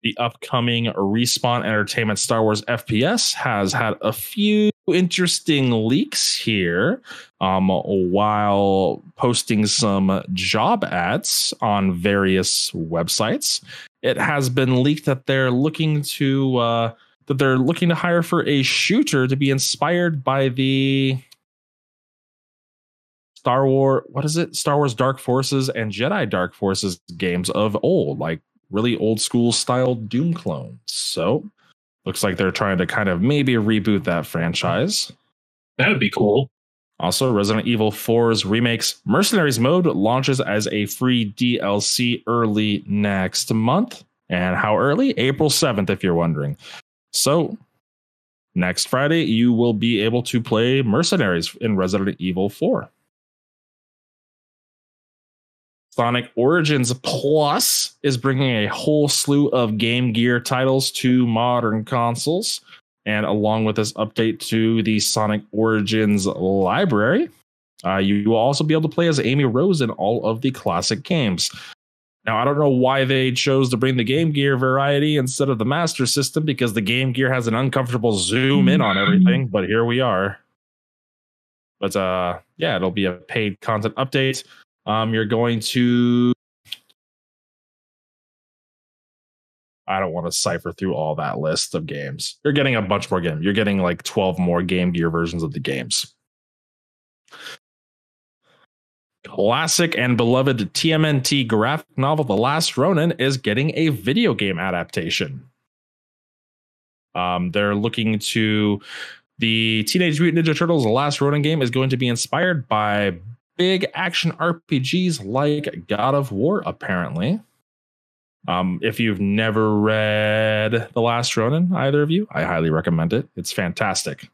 The upcoming Respawn Entertainment Star Wars FPS has had a few interesting leaks here um, while posting some job ads on various websites it has been leaked that they're looking to uh, that they're looking to hire for a shooter to be inspired by the Star Wars what is it? Star Wars Dark Forces and Jedi Dark Forces games of old, like really old school style Doom clones. So looks like they're trying to kind of maybe reboot that franchise. That would be cool. Also, Resident Evil 4's remakes Mercenaries mode launches as a free DLC early next month. And how early? April 7th, if you're wondering. So, next Friday, you will be able to play Mercenaries in Resident Evil 4. Sonic Origins Plus is bringing a whole slew of Game Gear titles to modern consoles. And along with this update to the Sonic Origins library, uh, you will also be able to play as Amy Rose in all of the classic games. Now, I don't know why they chose to bring the Game Gear variety instead of the Master System because the Game Gear has an uncomfortable zoom in on everything, but here we are. But uh, yeah, it'll be a paid content update. Um, you're going to I don't want to cipher through all that list of games. You're getting a bunch more games. You're getting like 12 more Game Gear versions of the games. Classic and beloved TMNT graphic novel The Last Ronin is getting a video game adaptation. Um, they're looking to the Teenage Mutant Ninja Turtles The Last Ronin game is going to be inspired by big action RPGs like God of War, apparently. Um, if you've never read The Last Ronin, either of you, I highly recommend it. It's fantastic.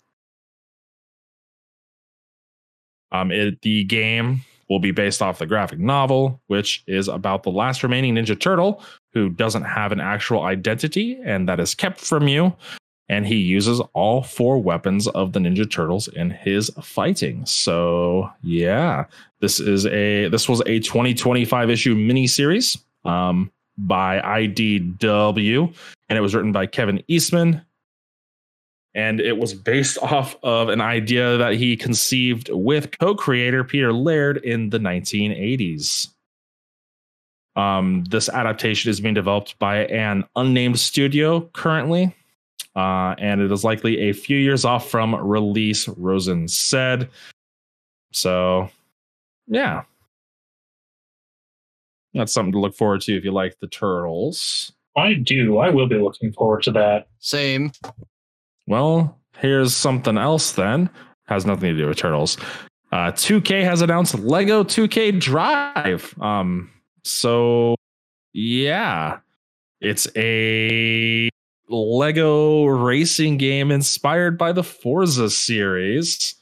Um, it, the game will be based off the graphic novel, which is about the last remaining Ninja Turtle who doesn't have an actual identity and that is kept from you. And he uses all four weapons of the Ninja Turtles in his fighting. So yeah, this is a this was a 2025 issue miniseries. Um, by IDW, and it was written by Kevin Eastman. And it was based off of an idea that he conceived with co creator Peter Laird in the 1980s. Um, this adaptation is being developed by an unnamed studio currently, uh, and it is likely a few years off from release, Rosen said. So, yeah, that's something to look forward to if you like the turtles. I do. I will be looking forward to that. Same. Well, here's something else then. Has nothing to do with turtles. Uh, 2K has announced Lego 2K Drive. Um, so Yeah. It's a Lego racing game inspired by the Forza series.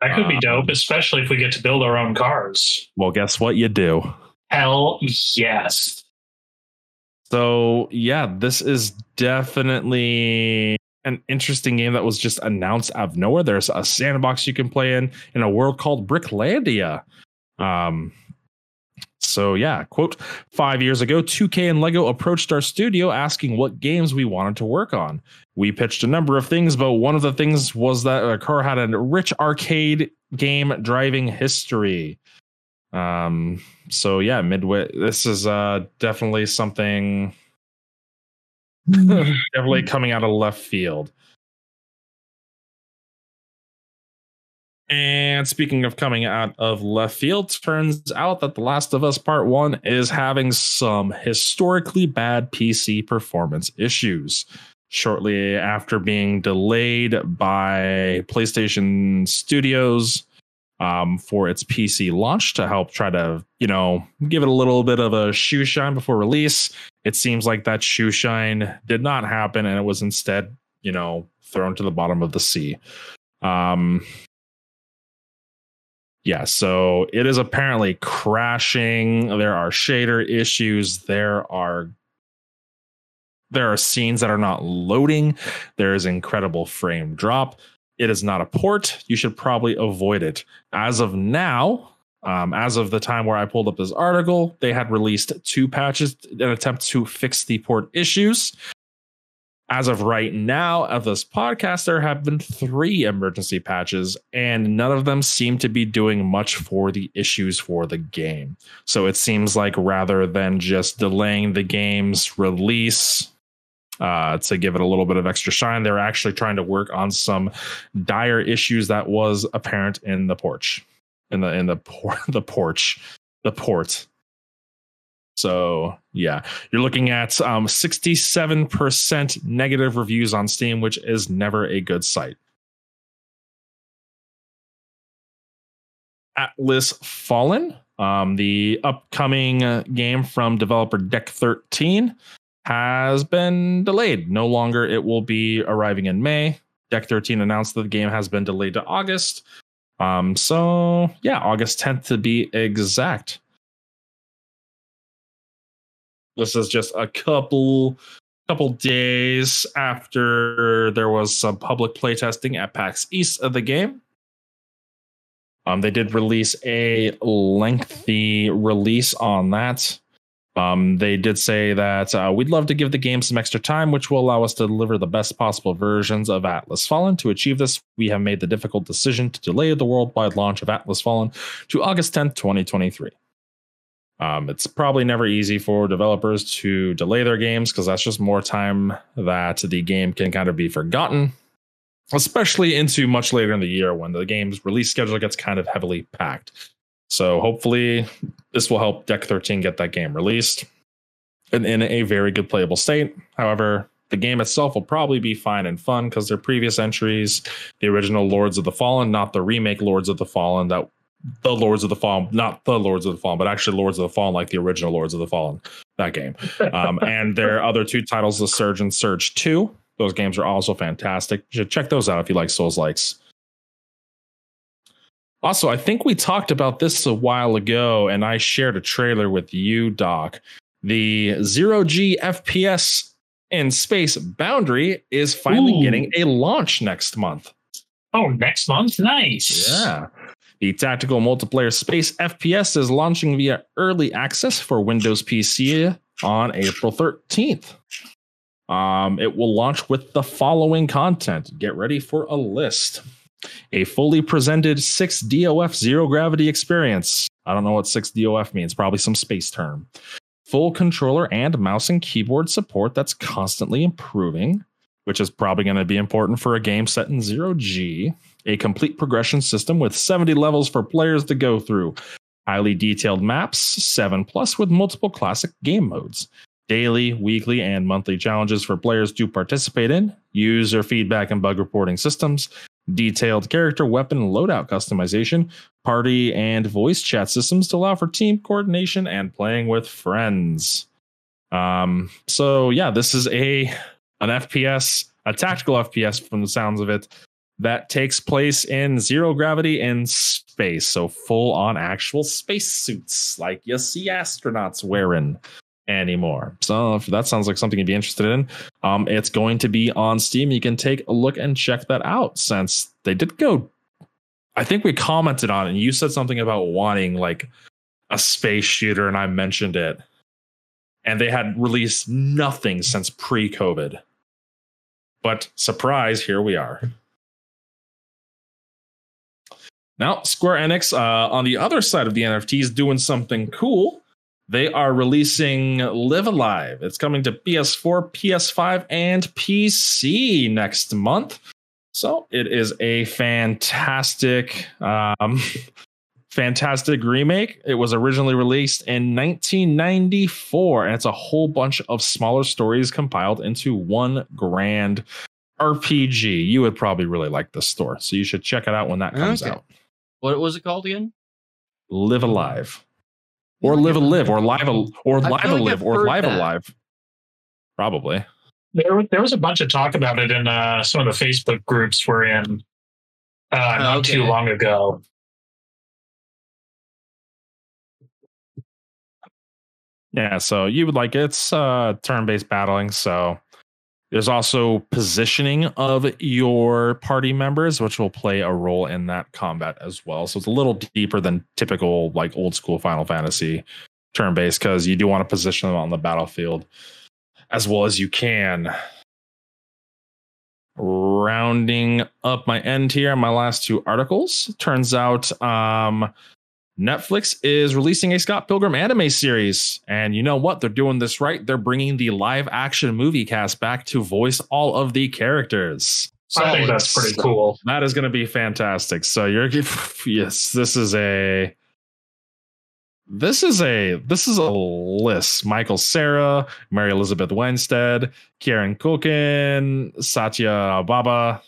That could be Um, dope, especially if we get to build our own cars. Well, guess what you do? Hell yes. So, yeah, this is definitely an interesting game that was just announced out of nowhere. There's a sandbox you can play in in a world called Bricklandia. Um, so yeah, quote, five years ago, 2K and Lego approached our studio asking what games we wanted to work on. We pitched a number of things, but one of the things was that our car had a rich arcade game driving history. Um, so yeah, midway, this is uh definitely something definitely coming out of left field. And speaking of coming out of left field, turns out that The Last of Us Part 1 is having some historically bad PC performance issues. Shortly after being delayed by PlayStation Studios um, for its PC launch to help try to, you know, give it a little bit of a shoe shine before release, it seems like that shoe shine did not happen and it was instead, you know, thrown to the bottom of the sea. Um, yeah, so it is apparently crashing. There are shader issues. There are there are scenes that are not loading. There is incredible frame drop. It is not a port. You should probably avoid it. As of now, um, as of the time where I pulled up this article, they had released two patches in an attempt to fix the port issues. As of right now, of this podcast, there have been three emergency patches, and none of them seem to be doing much for the issues for the game. So it seems like rather than just delaying the game's release uh, to give it a little bit of extra shine, they're actually trying to work on some dire issues that was apparent in the porch, in the in the por- the porch, the port. So yeah, you're looking at um, 67% negative reviews on Steam, which is never a good sight. Atlas Fallen, um, the upcoming game from developer Deck 13, has been delayed. No longer it will be arriving in May. Deck 13 announced that the game has been delayed to August. Um, so yeah, August 10th to be exact. This is just a couple couple days after there was some public playtesting at PAX East of the game. Um, they did release a lengthy release on that. Um, they did say that uh, we'd love to give the game some extra time, which will allow us to deliver the best possible versions of Atlas Fallen. To achieve this, we have made the difficult decision to delay the worldwide launch of Atlas Fallen to August 10th, 2023. Um, it's probably never easy for developers to delay their games because that's just more time that the game can kind of be forgotten, especially into much later in the year when the game's release schedule gets kind of heavily packed. So hopefully, this will help Deck 13 get that game released and in a very good playable state. However, the game itself will probably be fine and fun because their previous entries, the original Lords of the Fallen, not the remake Lords of the Fallen that the Lords of the Fallen, not the Lords of the Fallen, but actually Lords of the Fallen, like the original Lords of the Fallen, that game. Um, and their other two titles, The Surge and Surge 2. Those games are also fantastic. You should check those out if you like Souls likes. Also, I think we talked about this a while ago, and I shared a trailer with you, Doc. The zero G FPS in space boundary is finally Ooh. getting a launch next month. Oh, next month? Nice. Yeah. The tactical multiplayer space FPS is launching via early access for Windows PC on April 13th. Um, it will launch with the following content. Get ready for a list. A fully presented 6 DOF zero gravity experience. I don't know what 6 DOF means, probably some space term. Full controller and mouse and keyboard support that's constantly improving, which is probably going to be important for a game set in zero G a complete progression system with 70 levels for players to go through, highly detailed maps, 7 plus with multiple classic game modes, daily, weekly, and monthly challenges for players to participate in, user feedback and bug reporting systems, detailed character, weapon, loadout customization, party and voice chat systems to allow for team coordination and playing with friends. Um, so yeah, this is a an FPS, a tactical FPS from the sounds of it, that takes place in zero gravity in space. So full on actual spacesuits like you see astronauts wearing anymore. So if that sounds like something you'd be interested in, um, it's going to be on Steam. You can take a look and check that out since they did go. I think we commented on it and you said something about wanting like a space shooter, and I mentioned it. And they had released nothing since pre COVID. But surprise, here we are. Now, Square Enix, uh, on the other side of the NFTs, doing something cool. They are releasing Live A Live. It's coming to PS4, PS5, and PC next month. So it is a fantastic, um, fantastic remake. It was originally released in 1994, and it's a whole bunch of smaller stories compiled into one grand RPG. You would probably really like this store, so you should check it out when that comes Okay. out. What was it called again? Live Alive, or Live a I've Live, or Live a or Live feel a like Live, or Live that. Alive. Probably. There, there was a bunch of talk about it in uh, some of the Facebook groups we're in uh, not okay. too long ago. Yeah, so you would like it. it's uh turn-based battling, so there's also positioning of your party members, which will play a role in that combat as well. So it's a little deeper than typical like old school Final Fantasy turn-based because you do want to position them on the battlefield as well as you can. Rounding up my end here, my last two articles. Turns out um Netflix is releasing a Scott Pilgrim anime series. And you know what? They're doing this right. They're bringing the live action movie cast back to voice all of the characters. So I think that's pretty cool. That is going to be fantastic. So you're yes, this is a this is a this is a list. Michael Cera, Mary Elizabeth Winstead, Kieran Culkin, Satya Bhabha,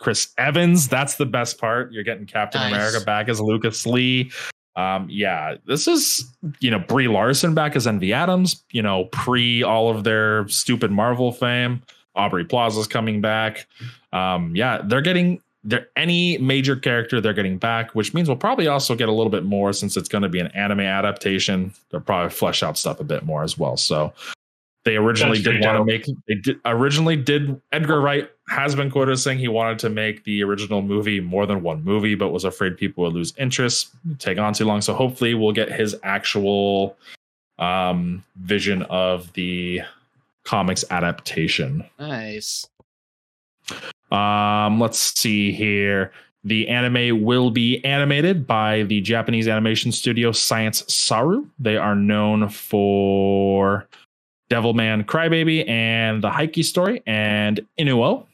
Chris Evans. That's the best part. You're getting Captain Nice. America back as Lucas Lee. Um, yeah, this is you know Brie Larson back as Envy Adams. You know, pre all of their stupid Marvel fame. Aubrey Plaza's coming back. Um, yeah, they're getting there any major character they're getting back, which means we'll probably also get a little bit more since it's going to be an anime adaptation. They'll probably flesh out stuff a bit more as well. So they originally That's did pretty want to make they did originally did Edgar Wright has been quoted as saying he wanted to make the original movie more than one movie, but was afraid people would lose interest, take on too long. So hopefully we'll get his actual um vision of the comics adaptation. Nice. Um, let's see here. The anime will be animated by the Japanese animation studio Science Saru. They are known for Devilman Crybaby and the Heike story and Inu-Oh.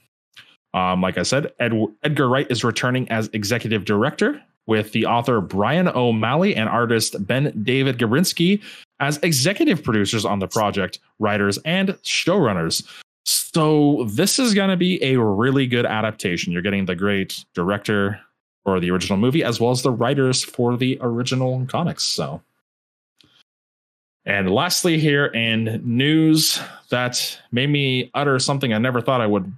Um, like I said, Ed- Edgar Wright is returning as executive director with the author Bryan O'Malley and artist Ben David Gabrinsky as executive producers on the project, writers, and showrunners. So this is going to be a really good adaptation. You're getting the great director for the original movie as well as the writers for the original comics. So and lastly here in news that made me utter something I never thought I would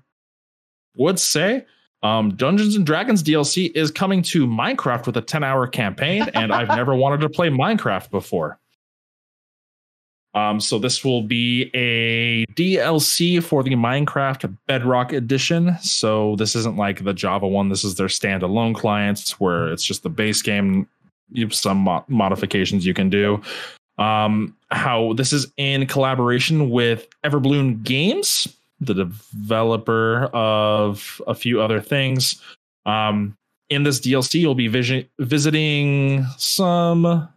would say. Um, Dungeons and Dragons DLC is coming to Minecraft with a 10 hour campaign, and I've never wanted to play Minecraft before. Um, so this will be a DLC for the Minecraft Bedrock Edition. So this isn't like the Java one. This is their standalone clients where it's just the base game. You have some mo- modifications you can do. Um, how this is in collaboration with Everbloom Games, the developer of a few other things. Um, in this DLC, you'll be vision- visiting some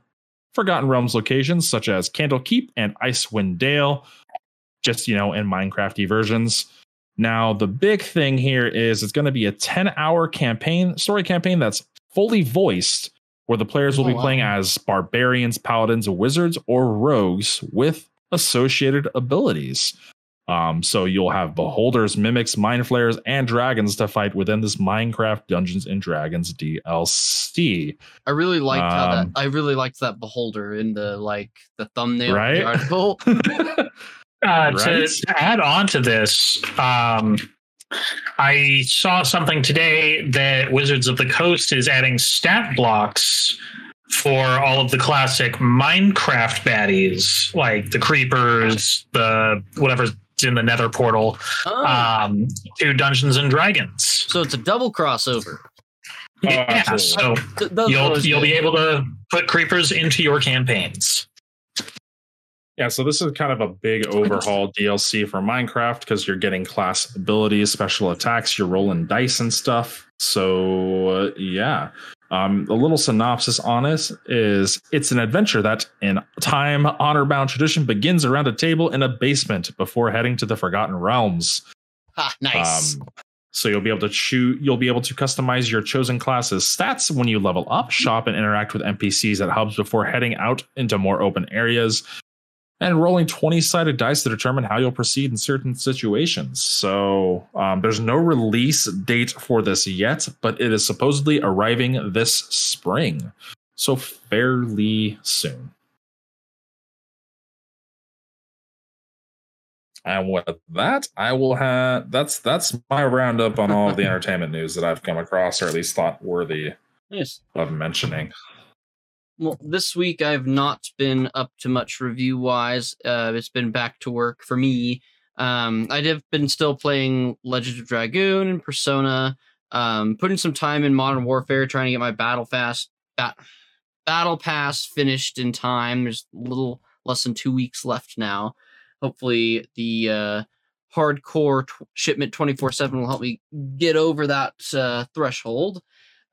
Forgotten Realms locations such as Candlekeep and Icewind Dale, just you know, in Minecrafty versions. Now, the big thing here is it's going to be a 10 hour campaign, story campaign that's fully voiced, where the players will Oh, be wow. playing as barbarians, paladins, wizards, or rogues with associated abilities. Um, so you'll have beholders, mimics, mind flayers, and dragons to fight within this Minecraft Dungeons and Dragons DLC. I really liked how that. Um, I really liked that beholder in the like the thumbnail of Right? the article. Uh, to, Right? to add on to this, um, I saw something today that Wizards of the Coast is adding stat blocks for all of the classic Minecraft baddies, like the creepers, the whatever's in the Nether portal, Oh, um, to Dungeons and Dragons. so it's a double crossover. yeah, absolutely. so those you'll you'll good. be able to put creepers into your campaigns. Yeah, so this is kind of a big overhaul DLC for Minecraft because you're getting class abilities, special attacks, you're rolling dice and stuff. So uh, yeah, um, a little synopsis on this is it's an adventure that, in time, honor bound tradition begins around a table in a basement before heading to the Forgotten Realms. Ha, nice. Um, so you'll be able to choose. You'll be able to customize your chosen classes' stats when you level up, shop, and interact with NPCs at hubs before heading out into more open areas, and rolling twenty-sided dice to determine how you'll proceed in certain situations. So um, there's no release date for this yet, but it is supposedly arriving this spring, so fairly soon. And with that, I will have that's that's my roundup on all of the entertainment news that I've come across, or at least thought worthy nice. of mentioning. Well, this week I've not been up to much review wise. Uh, it's been back to work for me. Um, I have been still playing Legend of Dragoon and Persona. Um, putting some time in Modern Warfare, trying to get my battle fast bat, battle pass finished in time. There's a little less than two weeks left now. Hopefully, the uh, hardcore t- shipment 24 7 will help me get over that uh, threshold.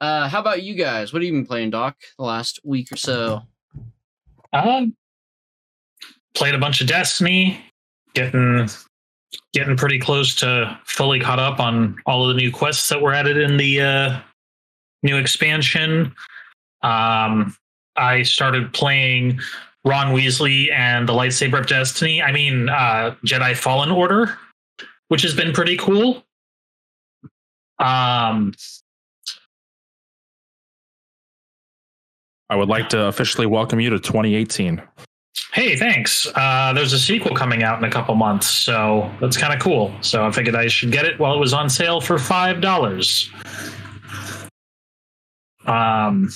Uh, how about you guys? What have you been playing, Doc, the last week or so? Um, played a bunch of Destiny, getting getting pretty close to fully caught up on all of the new quests that were added in the uh, new expansion. Um, I started playing Ron Weasley and the Lightsaber of Destiny. I mean, uh, Jedi Fallen Order, which has been pretty cool. Um, I would like to officially welcome you to 2018. Hey, thanks. Uh, there's a sequel coming out in a couple months, so that's kind of cool. So I figured I should get it while it was on sale for five dollars. Um,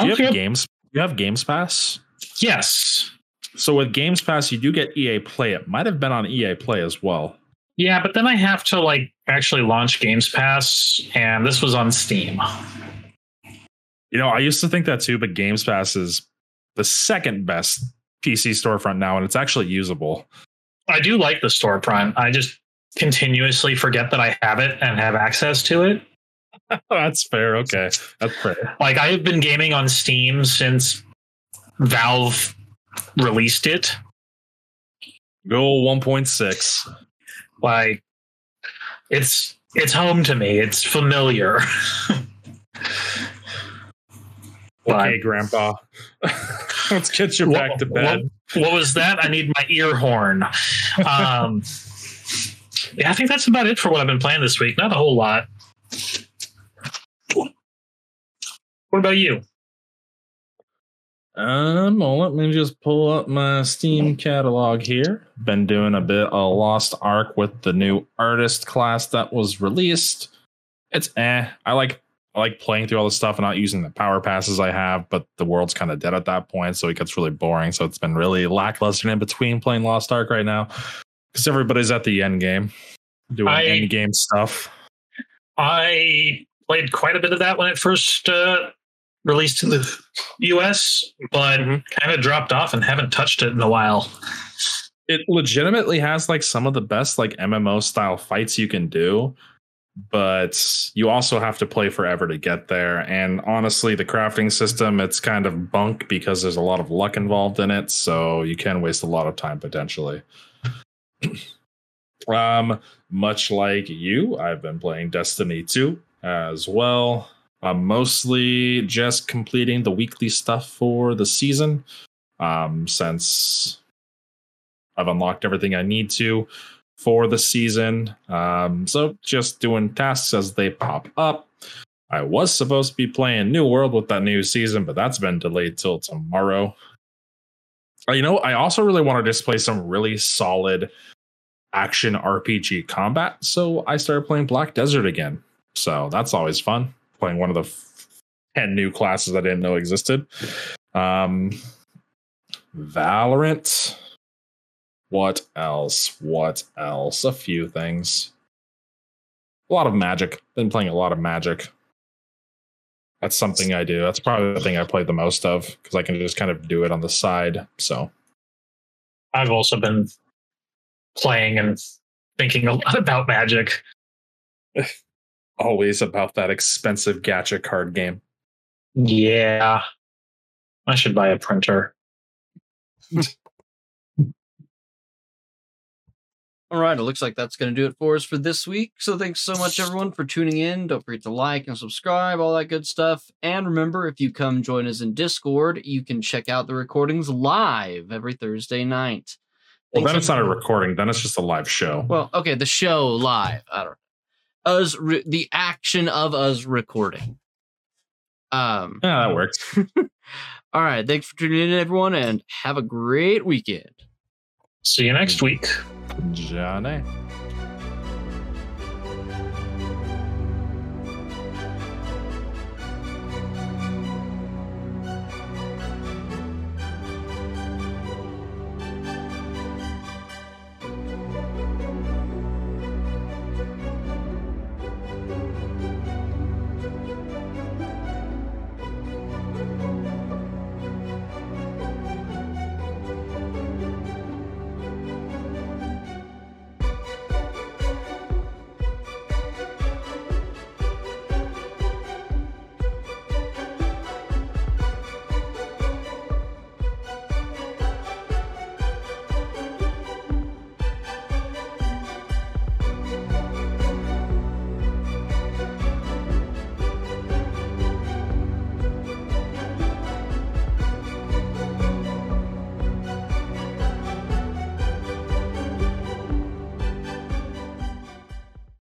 Do you have games? You have Games Pass. yes, So with Games Pass, you do get EA Play. It might have been on EA Play as well. yeah, but then I have to like actually launch Games Pass, and this was on Steam. You know, I used to think that too, but Games Pass is the second best PC storefront now, and it's actually usable. I do like the storefront. I just continuously forget that I have it and have access to it. That's fair. Okay, that's fair. Like I have been gaming on Steam since Valve released it. Goal 1.6. Like it's it's home to me. It's familiar. Okay, Grandpa. Let's get you What- back to bed. what was that? I need my ear horn. Um, yeah, I think that's about it for what I've been playing this week. Not a whole lot. What about you? Um, well, let me just pull up my Steam catalog here. Been doing a bit of Lost Ark with the new artist class that was released. It's eh. I like I like playing through all the stuff and not using the power passes I have, but the world's kind of dead at that point, so it gets really boring. So it's been really lackluster in between playing Lost Ark right now because everybody's at the end game doing I- end game stuff. I played quite a bit of that when it first uh, released in the US, but Mhm. kind of dropped off and haven't touched it in a while. it legitimately has like some of the best like MMO style fights you can do, but you also have to play forever to get there. And honestly, the crafting system it's kind of bunk because there's a lot of luck involved in it, so you can waste a lot of time potentially. um, much like you, I've been playing Destiny 2 as well. I'm mostly just completing the weekly stuff for the season. Um, since I've unlocked everything I need to for the season. Um, so just doing tasks as they pop up. I was supposed to be playing New World with that new season, but that's been delayed till tomorrow. Uh, You know, I also really want to play some really solid action RPG combat. So I started playing Black Desert again. So that's always fun. Playing one of the f- 10 new classes I didn't know existed. Um, Valorant. What else? What else? A few things. A lot of magic. Been playing a lot of magic. That's something I do. That's probably the thing I play the most of because I can just kind of do it on the side. So I've also been playing and thinking a lot about Magic. always about that expensive gacha card game. Yeah. I should buy a printer. All right, it looks like that's going to do it for us for this week. So thanks so much, everyone, for tuning in. Don't forget to like and subscribe, all that good stuff. And remember, if you come join us in Discord, you can check out the recordings live every Thursday night. Well, Thanks, then it's not a recording. Then it's just a live show. Well, okay, the show live. I don't know. Us, re- the action of us recording. Um. yeah, that works. All right, thanks for tuning in, everyone, and have a great weekend. See you next hmm. week. Johnny.